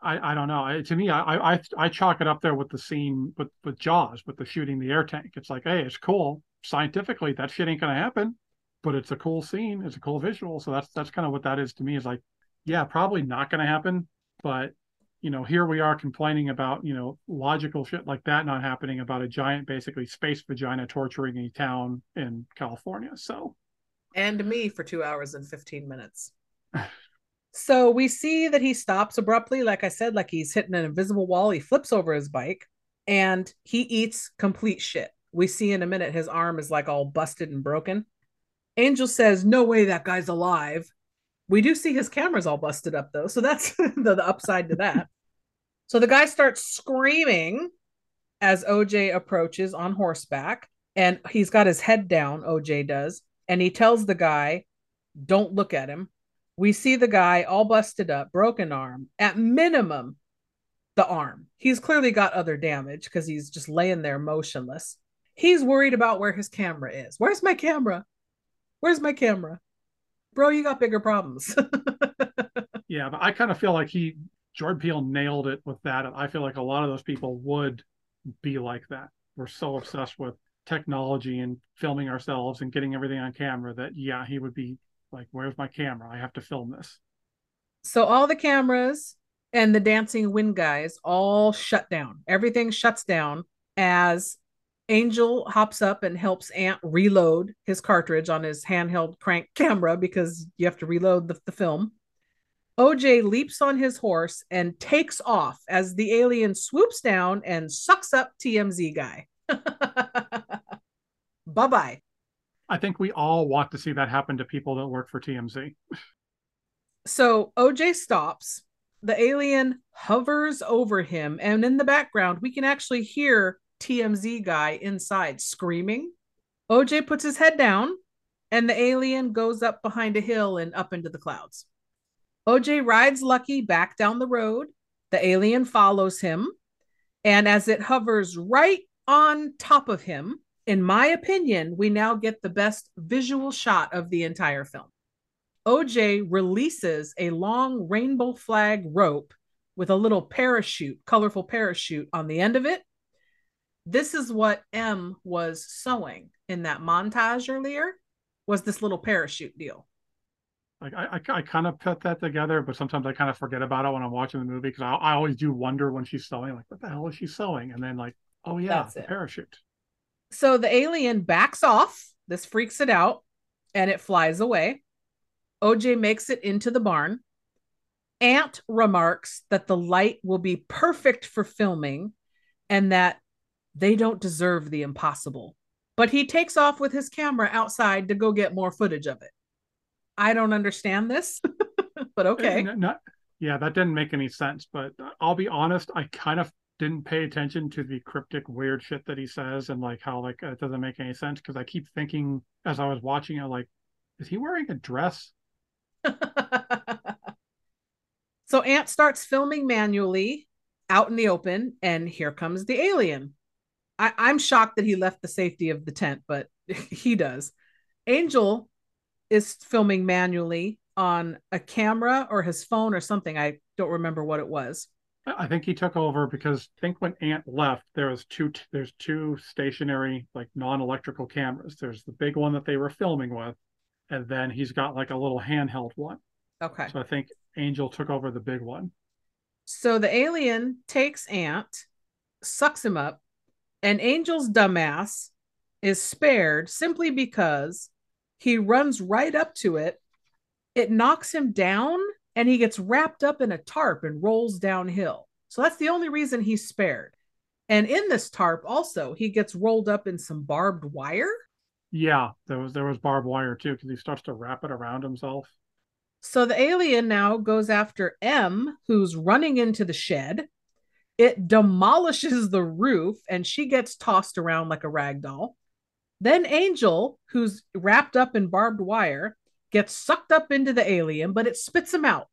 I, I don't know. to me, I, I I chalk it up there with the scene with with Jaws, with the shooting the air tank. It's like, hey, it's cool, scientifically that shit ain't gonna happen, but it's a cool scene, it's a cool visual. So that's that's kind of what that is to me. Is like, yeah, probably not gonna happen, but you know, here we are complaining about you know logical shit like that not happening about a giant, basically space vagina torturing a town in California. So, and me for two hours and fifteen minutes. So we see that he stops abruptly, like I said, like he's hitting an invisible wall. He flips over his bike and he eats complete shit we see in a minute his arm is like all busted and broken. Angel says, No way that guy's alive. We do see his camera's all busted up though. So that's the, the upside to that. so the guy starts screaming as OJ approaches on horseback and he's got his head down, OJ does. And he tells the guy, Don't look at him. We see the guy all busted up, broken arm, at minimum, the arm. He's clearly got other damage because he's just laying there motionless. He's worried about where his camera is. Where's my camera? Where's my camera? Bro, you got bigger problems. yeah, but I kind of feel like he Jordan Peele nailed it with that. I feel like a lot of those people would be like that. We're so obsessed with technology and filming ourselves and getting everything on camera that yeah, he would be like, Where's my camera? I have to film this. So all the cameras and the dancing wind guys all shut down. Everything shuts down as Angel hops up and helps Ant reload his cartridge on his handheld crank camera because you have to reload the, the film. OJ leaps on his horse and takes off as the alien swoops down and sucks up TMZ guy. bye bye. I think we all want to see that happen to people that work for TMZ. So OJ stops. The alien hovers over him, and in the background, we can actually hear TMZ guy inside screaming. OJ puts his head down, and the alien goes up behind a hill and up into the clouds. OJ rides Lucky back down the road. The alien follows him, and as it hovers right on top of him, in my opinion, we now get the best visual shot of the entire film. OJ releases a long rainbow flag rope with a little parachute, colorful parachute on the end of it. This is what Em was sewing in that montage earlier was this little parachute deal. Like I, I, I kind of put that together, but sometimes I kind of forget about it when I'm watching the movie because I, I always do wonder when she's sewing, like what the hell is she sewing? And then like, oh yeah, That's the it. parachute. So the alien backs off. This freaks it out and it flies away. OJ makes it into the barn. Ant remarks that the light will be perfect for filming and that they don't deserve the impossible. But he takes off with his camera outside to go get more footage of it. I don't understand this, but okay. Not- yeah, that didn't make any sense. But I'll be honest, I kind of didn't pay attention to the cryptic weird shit that he says and like how like it doesn't make any sense because I keep thinking as I was watching it like, is he wearing a dress? so Ant starts filming manually out in the open, and here comes the alien. I, I'm shocked that he left the safety of the tent, but he does. Angel is filming manually on a camera or his phone or something. I don't remember what it was. I think he took over because I think when Ant left, there was two there's two stationary like non-electrical cameras. There's the big one that they were filming with, and then he's got like a little handheld one. Okay. So I think Angel took over the big one. So the alien takes Ant, sucks him up, and Angel's dumbass is spared simply because he runs right up to it. It knocks him down and he gets wrapped up in a tarp and rolls downhill. So that's the only reason he's spared. And in this tarp, also, he gets rolled up in some barbed wire. Yeah, there was there was barbed wire too because he starts to wrap it around himself. So the alien now goes after Em, who's running into the shed. It demolishes the roof and she gets tossed around like a rag doll. Then Angel, who's wrapped up in barbed wire, gets sucked up into the alien, but it spits him out.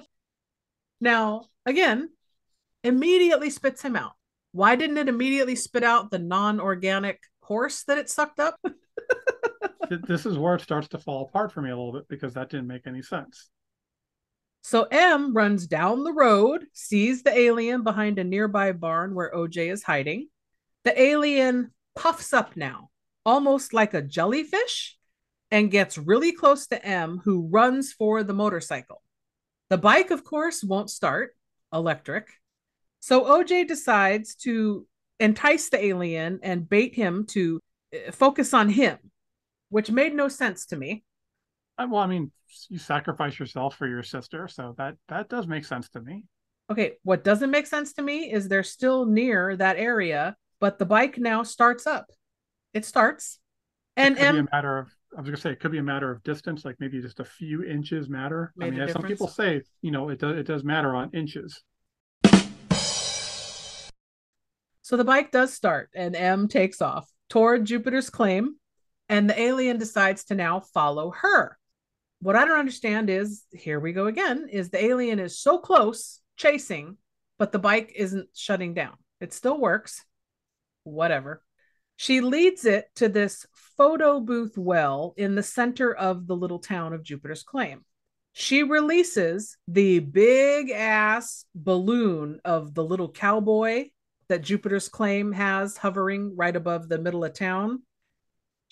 now, again, immediately spits him out. Why didn't it immediately spit out the non organic horse that it sucked up? This is where it starts to fall apart for me a little bit because that didn't make any sense. So Em runs down the road, sees the alien behind a nearby barn where OJ is hiding. The alien puffs up now, almost like a jellyfish, and gets really close to Em, who runs for the motorcycle. The bike, of course, won't start, electric. So OJ decides to entice the alien and bait him to uh, focus on him, which made no sense to me. Uh, Well, I mean, you sacrifice yourself for your sister, so that that does make sense to me. Okay, what doesn't make sense to me is they're still near that area, but the bike now starts up. It starts. And it could be M a matter of I was gonna say it could be a matter of distance, like maybe just a few inches matter. Made I mean, as some people say, you know, it does it does matter on inches. so the bike does start and Em takes off toward Jupiter's claim, and the alien decides to now follow her. What I don't understand is here we go again is the alien is so close chasing, but the bike isn't shutting down. It still works. Whatever. She leads it to this photo booth well in the center of the little town of Jupiter's Claim. She releases the big ass balloon of the little cowboy that Jupiter's Claim has hovering right above the middle of town.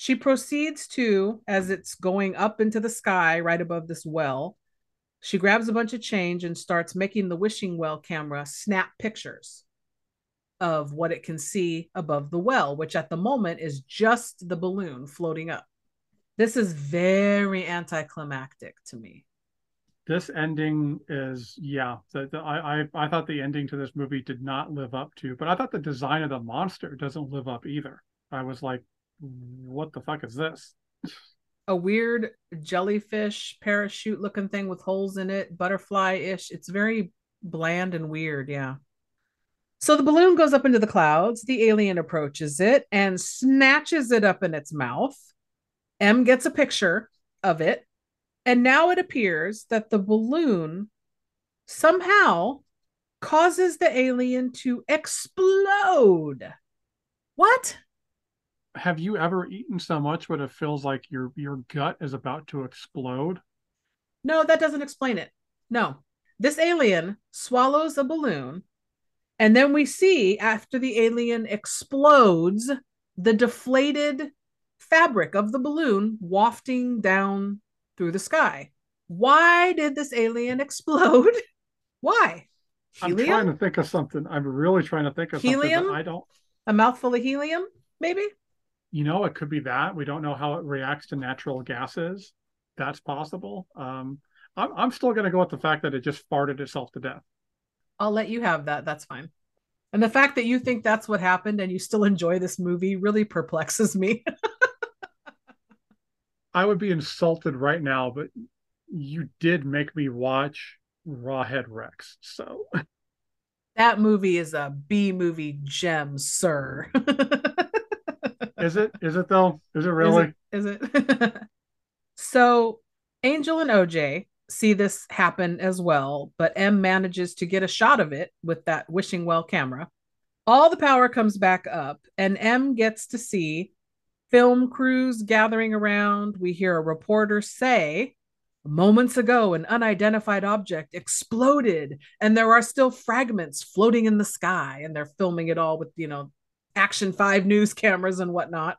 She proceeds to, as it's going up into the sky right above this well, she grabs a bunch of change and starts making the wishing well camera snap pictures of what it can see above the well, which at the moment is just the balloon floating up. This is very anticlimactic to me. This ending is yeah. The, the, I, I I thought the ending to this movie did not live up to, but I thought the design of the monster doesn't live up either. I was like, what the fuck is this? A weird jellyfish parachute looking thing with holes in it, butterfly ish. It's very bland and weird. Yeah. So the balloon goes up into the clouds. The alien approaches it and snatches it up in its mouth. Em gets a picture of it. And now it appears that the balloon somehow causes the alien to explode. What? Have you ever eaten so much but it feels like your your gut is about to explode? No, that doesn't explain it. No. This alien swallows a balloon and then we see after the alien explodes, the deflated fabric of the balloon wafting down through the sky. Why did this alien explode? Why? Helium? I'm trying to think of something. I'm really trying to think of Helium? something. I don't. A mouthful of helium, maybe? You know, it could be that we don't know how it reacts to natural gases. That's possible. Um, I'm, I'm still going to go with the fact that it just farted itself to death. I'll let you have that. That's fine. And the fact that you think that's what happened and you still enjoy this movie really perplexes me. I would be insulted right now, but you did make me watch Rawhead Rex. So that movie is a B movie gem, sir. is it? Is it though? Is it really? Is it? Is it? so Angel and OJ see this happen as well, but Em manages to get a shot of it with that wishing well camera. All the power comes back up, and Em gets to see film crews gathering around. We hear a reporter say, Moments ago, an unidentified object exploded, and there are still fragments floating in the sky. And they're filming it all with, you know, Action 5 news cameras and whatnot.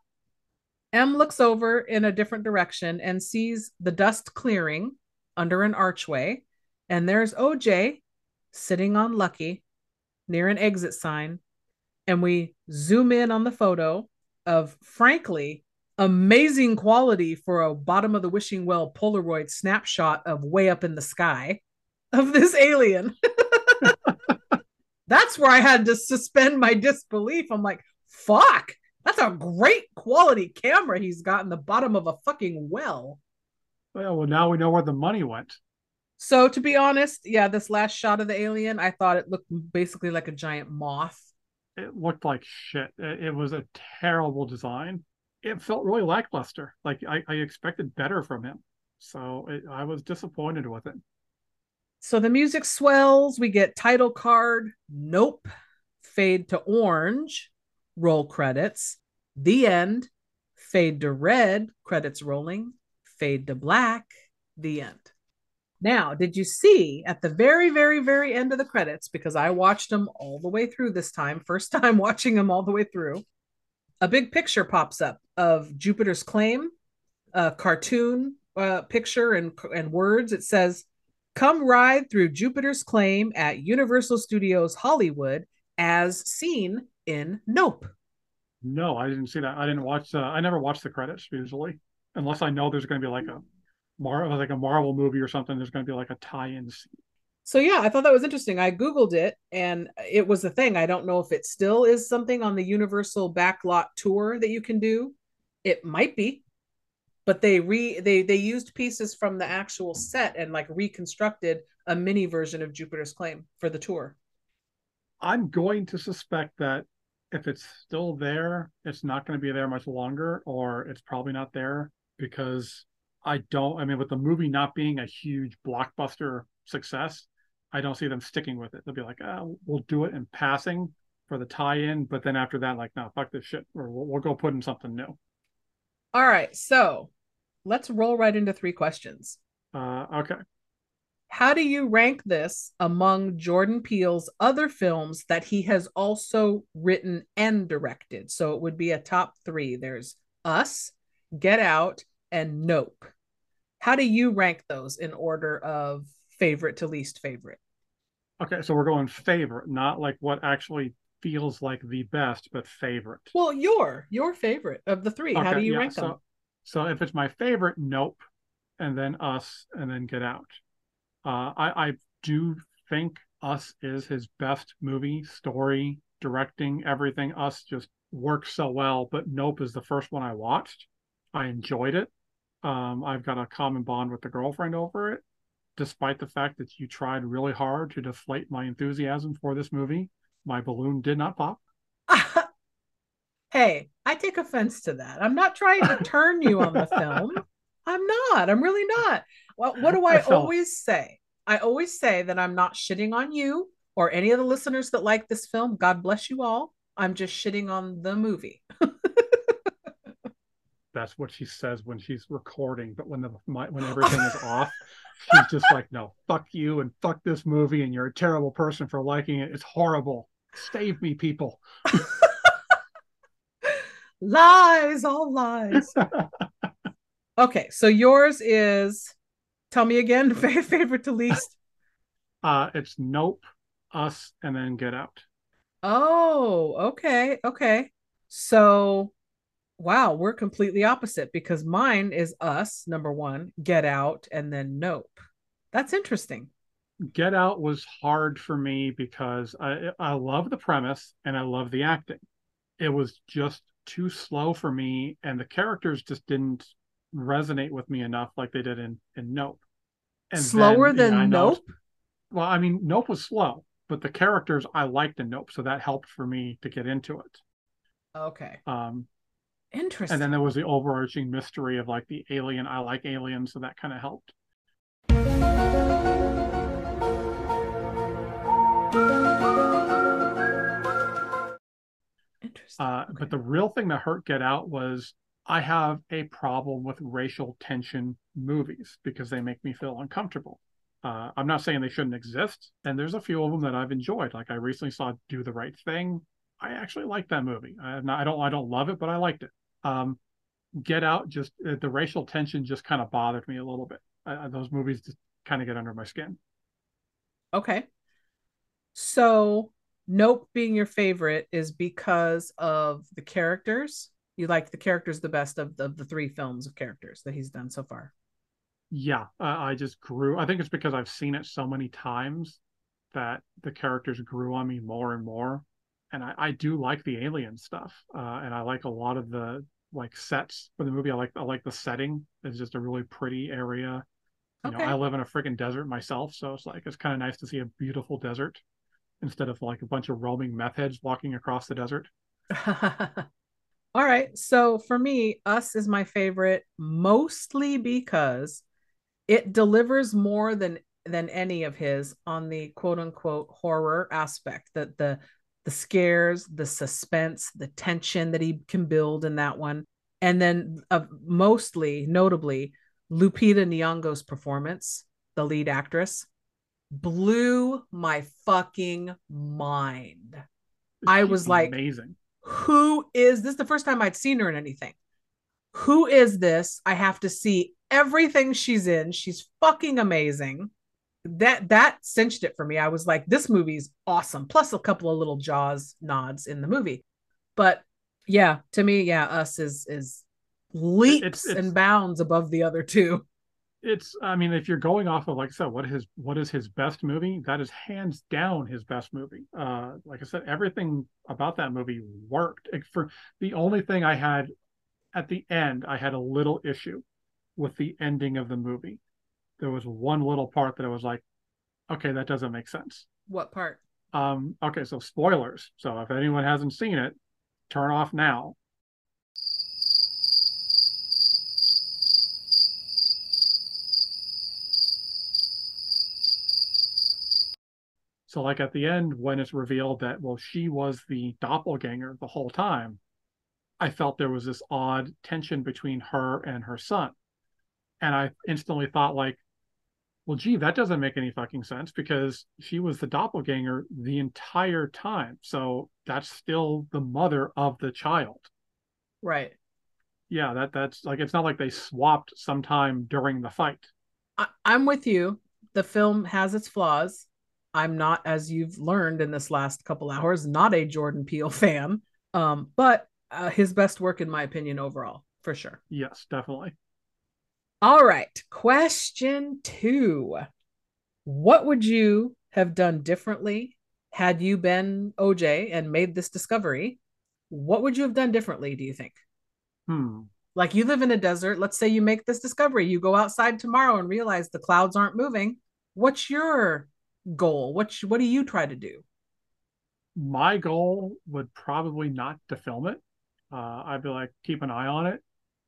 Em looks over in a different direction and sees the dust clearing under an archway. And there's OJ sitting on Lucky near an exit sign. And we zoom in on the photo of, frankly, amazing quality for a bottom of the wishing well Polaroid snapshot of way up in the sky of this alien. That's where I had to suspend my disbelief. I'm like, fuck, that's a great quality camera he's got in the bottom of a fucking well. Well, well, now we know where the money went. So to be honest, yeah, this last shot of the alien, I thought it looked basically like a giant moth. It looked like shit. It, was a terrible design. It felt really lackluster. Like I, I expected better from him. So it, I was disappointed with it. So the music swells. We get title card. Nope. Fade to orange. Roll credits. The end. Fade to red. Credits rolling fade to black, the end. Now, did you see at the very, very, very end of the credits, because I watched them all the way through this time, first time watching them all the way through, a big picture pops up of Jupiter's Claim, a cartoon uh, picture and, and words. It says, Come ride through Jupiter's Claim at Universal Studios Hollywood as seen in Nope. No, I didn't see that. I didn't watch. Uh, I never watch the credits usually unless I know there's going to be like a Mar like a Marvel movie or something. There's going to be like a tie-in. Scene. So yeah, I thought that was interesting. I googled it, and it was a thing. I don't know if it still is something on the Universal Backlot tour that you can do. It might be, but they re they they used pieces from the actual set and like reconstructed a mini version of Jupiter's Claim for the tour. I'm going to suspect that if it's still there, it's not going to be there much longer, or it's probably not there because I don't. I mean, with the movie not being a huge blockbuster success, I don't see them sticking with it. They'll be like, oh, we'll do it in passing for the tie-in, but then after that, like, no, fuck this shit, or we'll, we'll go put in something new. All right, so let's roll right into three questions. Uh, okay. How do you rank this among Jordan Peele's other films that he has also written and directed? So it would be a top three. There's Us, Get Out, and Nope. How do you rank those in order of favorite to least favorite? Okay, so we're going favorite, not like what actually feels like the best, but favorite. Well, your your favorite of the three. Okay, How do you yeah, rank so, them? So if it's my favorite, Nope, and then Us, and then Get Out. Uh, I, I do think Us is his best movie, story, directing, everything. Us just works so well, but Nope is the first one I watched. I enjoyed it. Um, I've got a common bond with the girlfriend over it, despite the fact that you tried really hard to deflate my enthusiasm for this movie. My balloon did not pop. hey, I take offense to that. I'm not trying to turn you on the film. I'm not. I'm really not. Well, what do I, I felt- always say? I always say that I'm not shitting on you or any of the listeners that like this film. God bless you all. I'm just shitting on the movie. That's what she says when she's recording, but when the my, when everything is off, she's just like, "No, fuck you and fuck this movie, and you're a terrible person for liking it. It's horrible. Save me, people." lies, all lies. Okay, so yours is tell me again, fa- favorite to least. Uh, it's Nope, Us, and then Get Out. Oh, okay, okay. So, wow, we're completely opposite because mine is Us, number one, Get Out, and then Nope. That's interesting. Get Out was hard for me because I I love the premise and I love the acting. It was just too slow for me, and the characters just didn't resonate with me enough like they did in in Nope. And Slower then, than Nope? Well, I mean, Nope was slow, but the characters I liked in Nope, so that helped for me to get into it. Okay, Um, interesting. and then there was the overarching mystery of like the alien. I like aliens, so that kind of helped. interesting. Uh, Okay. But the real thing that hurt Get Out was I have a problem with racial tension movies because they make me feel uncomfortable. Uh, I'm not saying they shouldn't exist, and there's a few of them that I've enjoyed. Like I recently saw Do the Right Thing. I actually liked that movie. I, I don't I don't love it, but I liked it. Um, Get Out just uh, the racial tension just kind of bothered me a little bit. Uh, those movies just kind of get under my skin. Okay. So, Nope being your favorite is because of the characters. You like the characters the best of the, of the three films of characters that he's done so far. Yeah, uh, I just grew. I think it's because I've seen it so many times that the characters grew on me more and more. And I, I do like the alien stuff, uh, and I like a lot of the like sets for the movie. I like I like the setting. It's just a really pretty area. You Okay. know, I live in a freaking desert myself, so it's like it's kind of nice to see a beautiful desert instead of like a bunch of roaming meth heads walking across the desert. All right. So for me, Us is my favorite mostly because it delivers more than than any of his on the quote unquote horror aspect. That the the scares, the suspense, the tension that he can build in that one. And then uh, mostly notably Lupita Nyong'o's performance, the lead actress, blew my fucking mind. I was like, amazing. Who is this? Is the first time I'd seen her in anything. Who is this? I have to see everything she's in. She's fucking amazing. That that cinched it for me. I was like, this movie's awesome. Plus a couple of little jaws nods in the movie. But yeah, to me, yeah, us is is leaps it's- and bounds above the other two. It's i mean if you're going off of like I said what his what is his best movie? That is hands down his best movie. Uh like i said everything about that movie worked. For the only thing i had at the end i had a little issue with the ending of the movie. There was one little part that i was like okay that doesn't make sense. What part? um okay so spoilers. So if anyone hasn't seen it turn off now So, like at the end, when it's revealed that, well, she was the doppelganger the whole time, I felt there was this odd tension between her and her son. And I instantly thought, like, well, gee, that doesn't make any fucking sense because she was the doppelganger the entire time. So that's still the mother of the child. Right. Yeah, that that's like it's not like they swapped sometime during the fight. I, I'm with you. The film has its flaws. I'm not, as you've learned in this last couple hours, not a Jordan Peele fan. Um, but uh, his best work, in my opinion, overall, for sure. Yes, definitely. All right. Question two. What would you have done differently had you been OJ and made this discovery? What would you have done differently, do you think? Hmm. Like you live in a desert. Let's say you make this discovery. You go outside tomorrow and realize the clouds aren't moving. What's your goal? What what do you try to do? My goal would probably not to film it. Uh, I'd be like, keep an eye on it,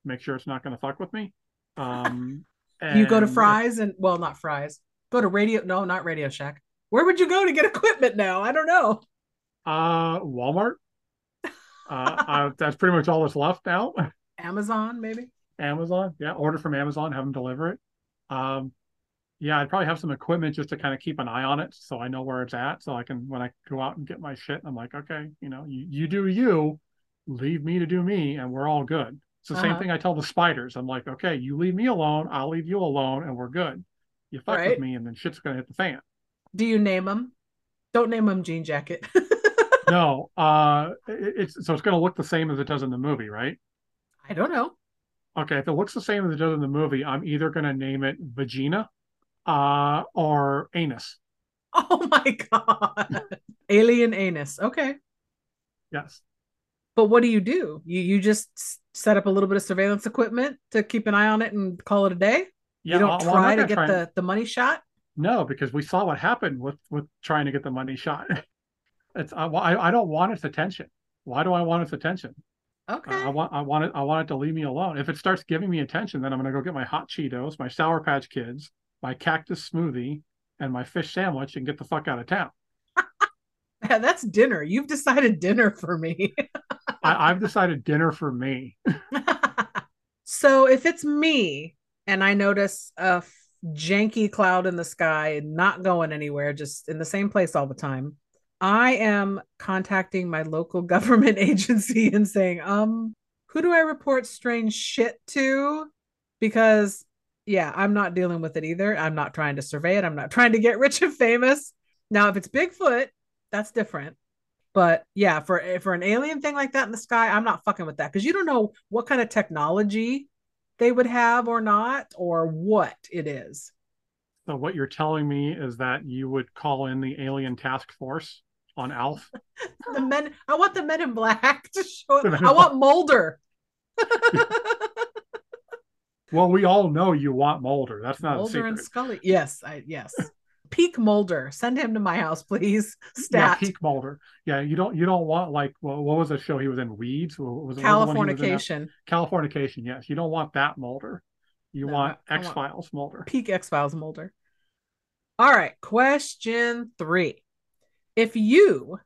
make sure it's not going to fuck with me. Um, you go to and- Fry's and well, not Fry's. Go to Radio. No, not Radio Shack. Where would you go to get equipment now? I don't know. Uh, Walmart. Uh, uh, that's pretty much all that's left now. Amazon, maybe. Amazon, yeah, order from Amazon, have them deliver it. Um, yeah, I'd probably have some equipment just to kind of keep an eye on it, so I know where it's at, so I can when I go out and get my shit, I'm like, okay, you know, you, you do you, leave me to do me, and we're all good. It's the same Uh-huh. thing I tell the spiders. I'm like, okay, you leave me alone, I'll leave you alone, and we're good. You fuck Right. with me, and then shit's gonna hit the fan. Do you name them? Don't name them Jean Jacket. no, uh, it- it's so it's gonna look the same as it does in the movie, right? I don't know. Okay, if it looks the same as it does in the movie, I'm either gonna name it Vagina, uh, or Anus. Oh my god. Alien anus. Okay. Yes. But what do you do? You you just set up a little bit of surveillance equipment to keep an eye on it and call it a day? Yeah, you don't well, try to get the, the money shot? No, because we saw what happened with with trying to get the money shot. It's I, I I don't want its attention. Why do I want its attention? Okay. I want I want it I want it to leave me alone. If it starts giving me attention, then I'm gonna go get my hot Cheetos, my Sour Patch Kids, my cactus smoothie, and my fish sandwich and get the fuck out of town. That's dinner. You've decided dinner for me. I, I've decided dinner for me. so if it's me and I notice a janky cloud in the sky not going anywhere, just in the same place all the time, I am contacting my local government agency and saying, um, who do I report strange shit to? Because yeah, I'm not dealing with it either. I'm not trying to survey it. I'm not trying to get rich and famous. Now, if it's Bigfoot, that's different. But yeah, for eh, for an alien thing like that in the sky, I'm not fucking with that because you don't know what kind of technology they would have or not, or what it is. So what you're telling me is that you would call in the alien task force on Alf. The men, I want the Men in Black to show. In I want Mulder. Well, we all know you want Mulder. That's not a Mulder and Scully. Yes, I yes. Peak Mulder. Send him to my house, please. Yeah, Stat. peak Mulder. Yeah, you don't you don't want like well, what was the show he was in? Weeds. What was it- what was the one was in? Californication. Californication. Yes, you don't want that Mulder. You No, want want- X Files Mulder. Peak X Files Mulder. All right, question three. If you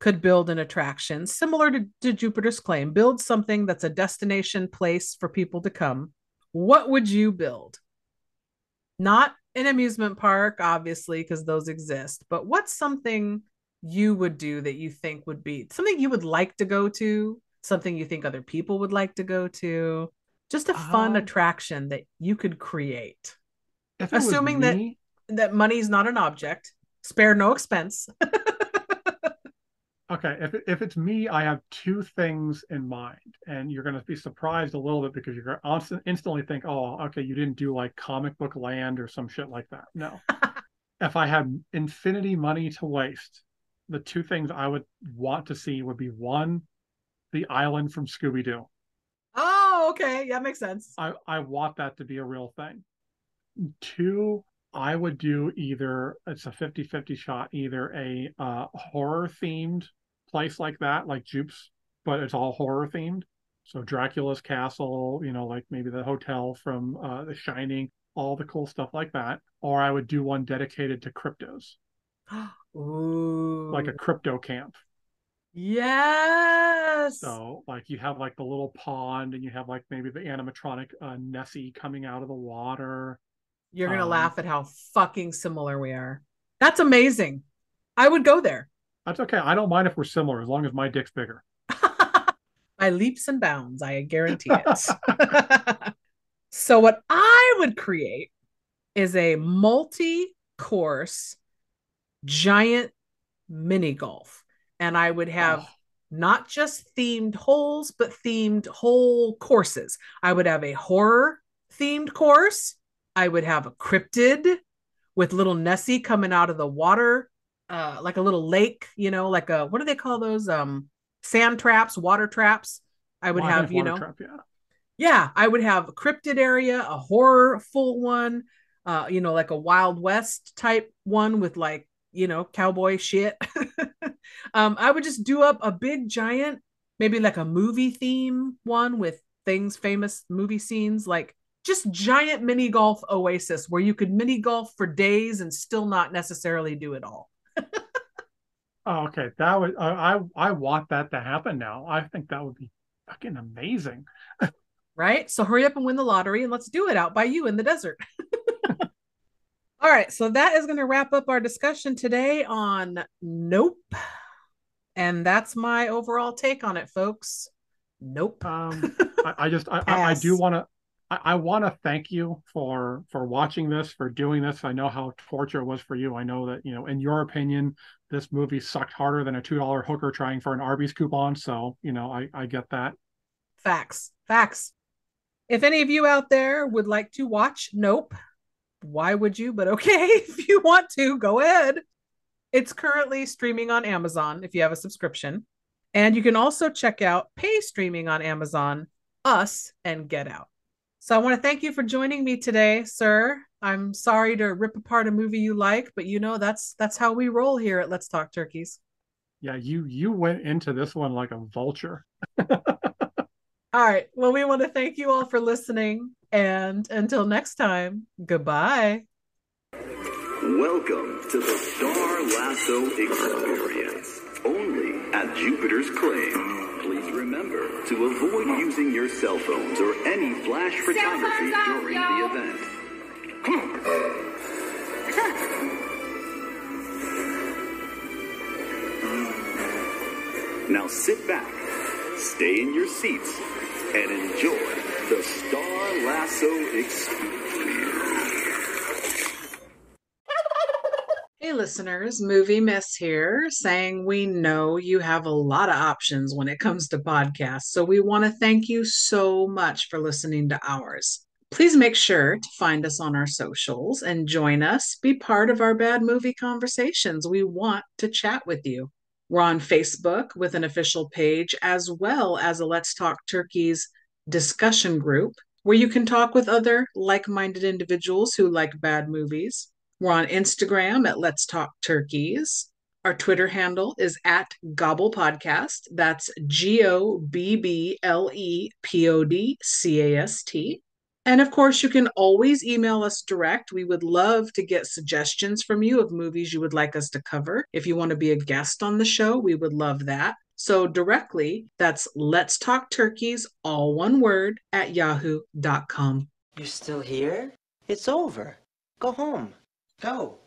could build an attraction similar to, to Jupiter's Claim, build something that's a destination place for people to come, what would you build? Not an amusement park, obviously, because those exist, but what's something you would do that you think would be something you would like to go to, something you think other people would like to go to? Just a fun Um, attraction that you could create If it was assuming that- that money's not an object spare no expense okay, if if it's me, I have two things in mind, and you're going to be surprised a little bit because you're going to instantly think, oh, okay, you didn't do like comic book land or some shit like that. No. if I had infinity money to waste, the two things I would want to see would be one, the island from Scooby Doo. oh okay yeah makes sense I, I want that to be a real thing. Two, I would do either it's a 50-50 shot, either a uh, horror themed place like that, like Jupes, but it's all horror themed. So Dracula's castle, you know, like maybe the hotel from uh, The Shining, all the cool stuff like that. Or I would do one dedicated to cryptos, Ooh. like a crypto camp. yes So like you have like the little pond, and you have like maybe the animatronic uh, Nessie coming out of the water. you're gonna um, laugh at how fucking similar we are that's amazing i would go there That's okay. I don't mind if we're similar as long as my dick's bigger. by leaps and bounds i guarantee it so what i would create is a multi-course giant mini golf and i would have Oh. not just themed holes, but themed whole courses. I would have a horror themed course. I would have a cryptid with little Nessie coming out of the water, uh, like a little lake, you know, like a what do they call those? Um, sand traps, water traps. I would Well, have, you know, Trap, yeah. yeah, I would have a cryptid area, a horror full one, uh, you know, like a Wild West type one with like, you know, cowboy shit. um, I would just do up a big giant, maybe like a movie theme one with things, famous movie scenes, like just giant mini golf oasis where you could mini golf for days and still not necessarily do it all. Oh, okay. That would I I I want that to happen now. I think that would be fucking amazing. right? So hurry up and win the lottery and let's do it out by you in the desert. All right, so that is going to wrap up our discussion today on Nope. And that's my overall take on it, folks. Nope. Um, I, I just I, I, I do want to I, I want to thank you for for watching this for doing this. I know how torture it was for you. I know that you know in your opinion this movie sucked harder than a two dollar hooker trying for an Arby's coupon. So you know I I get that. Facts. Facts. If any of you out there would like to watch Nope, why would you? But okay, if you want to, go ahead. It's currently streaming on Amazon if you have a subscription. And you can also check out pay streaming on Amazon, Us, and Get Out. So I want to thank you for joining me today, sir. I'm sorry to rip apart a movie you like, but you know that's that's how we roll here at Let's Talk Turkeys. Yeah, you you went into this one like a vulture. All right. Well, we want to thank you all for listening. And until next time, goodbye. Welcome to the Star Lasso Experience, only at Jupiter's Claim. To avoid using your cell phones or any flash photography off, during the event. Come on. Now sit back, stay in your seats, and enjoy the Star Lasso Experience. Hey, listeners, Movie Miss here, saying we know you have a lot of options when it comes to podcasts. So we want to thank you so much for listening to ours. Please make sure to find us on our socials and join us. Be part of our bad movie conversations. We want to chat with you. We're on Facebook with an official page, as well as a Let's Talk Turkeys discussion group where you can talk with other like minded individuals who like bad movies. We're on Instagram at Let's Talk Turkeys. Our Twitter handle is at Gobble Podcast. That's G O B B L E P O D C A S T. And of course, you can always email us direct. We would love to get suggestions from you of movies you would like us to cover. If you want to be a guest on the show, we would love that. So directly, that's Let's Talk Turkeys, all one word, at yahoo.com. You're still here? It's over. Go home. Go.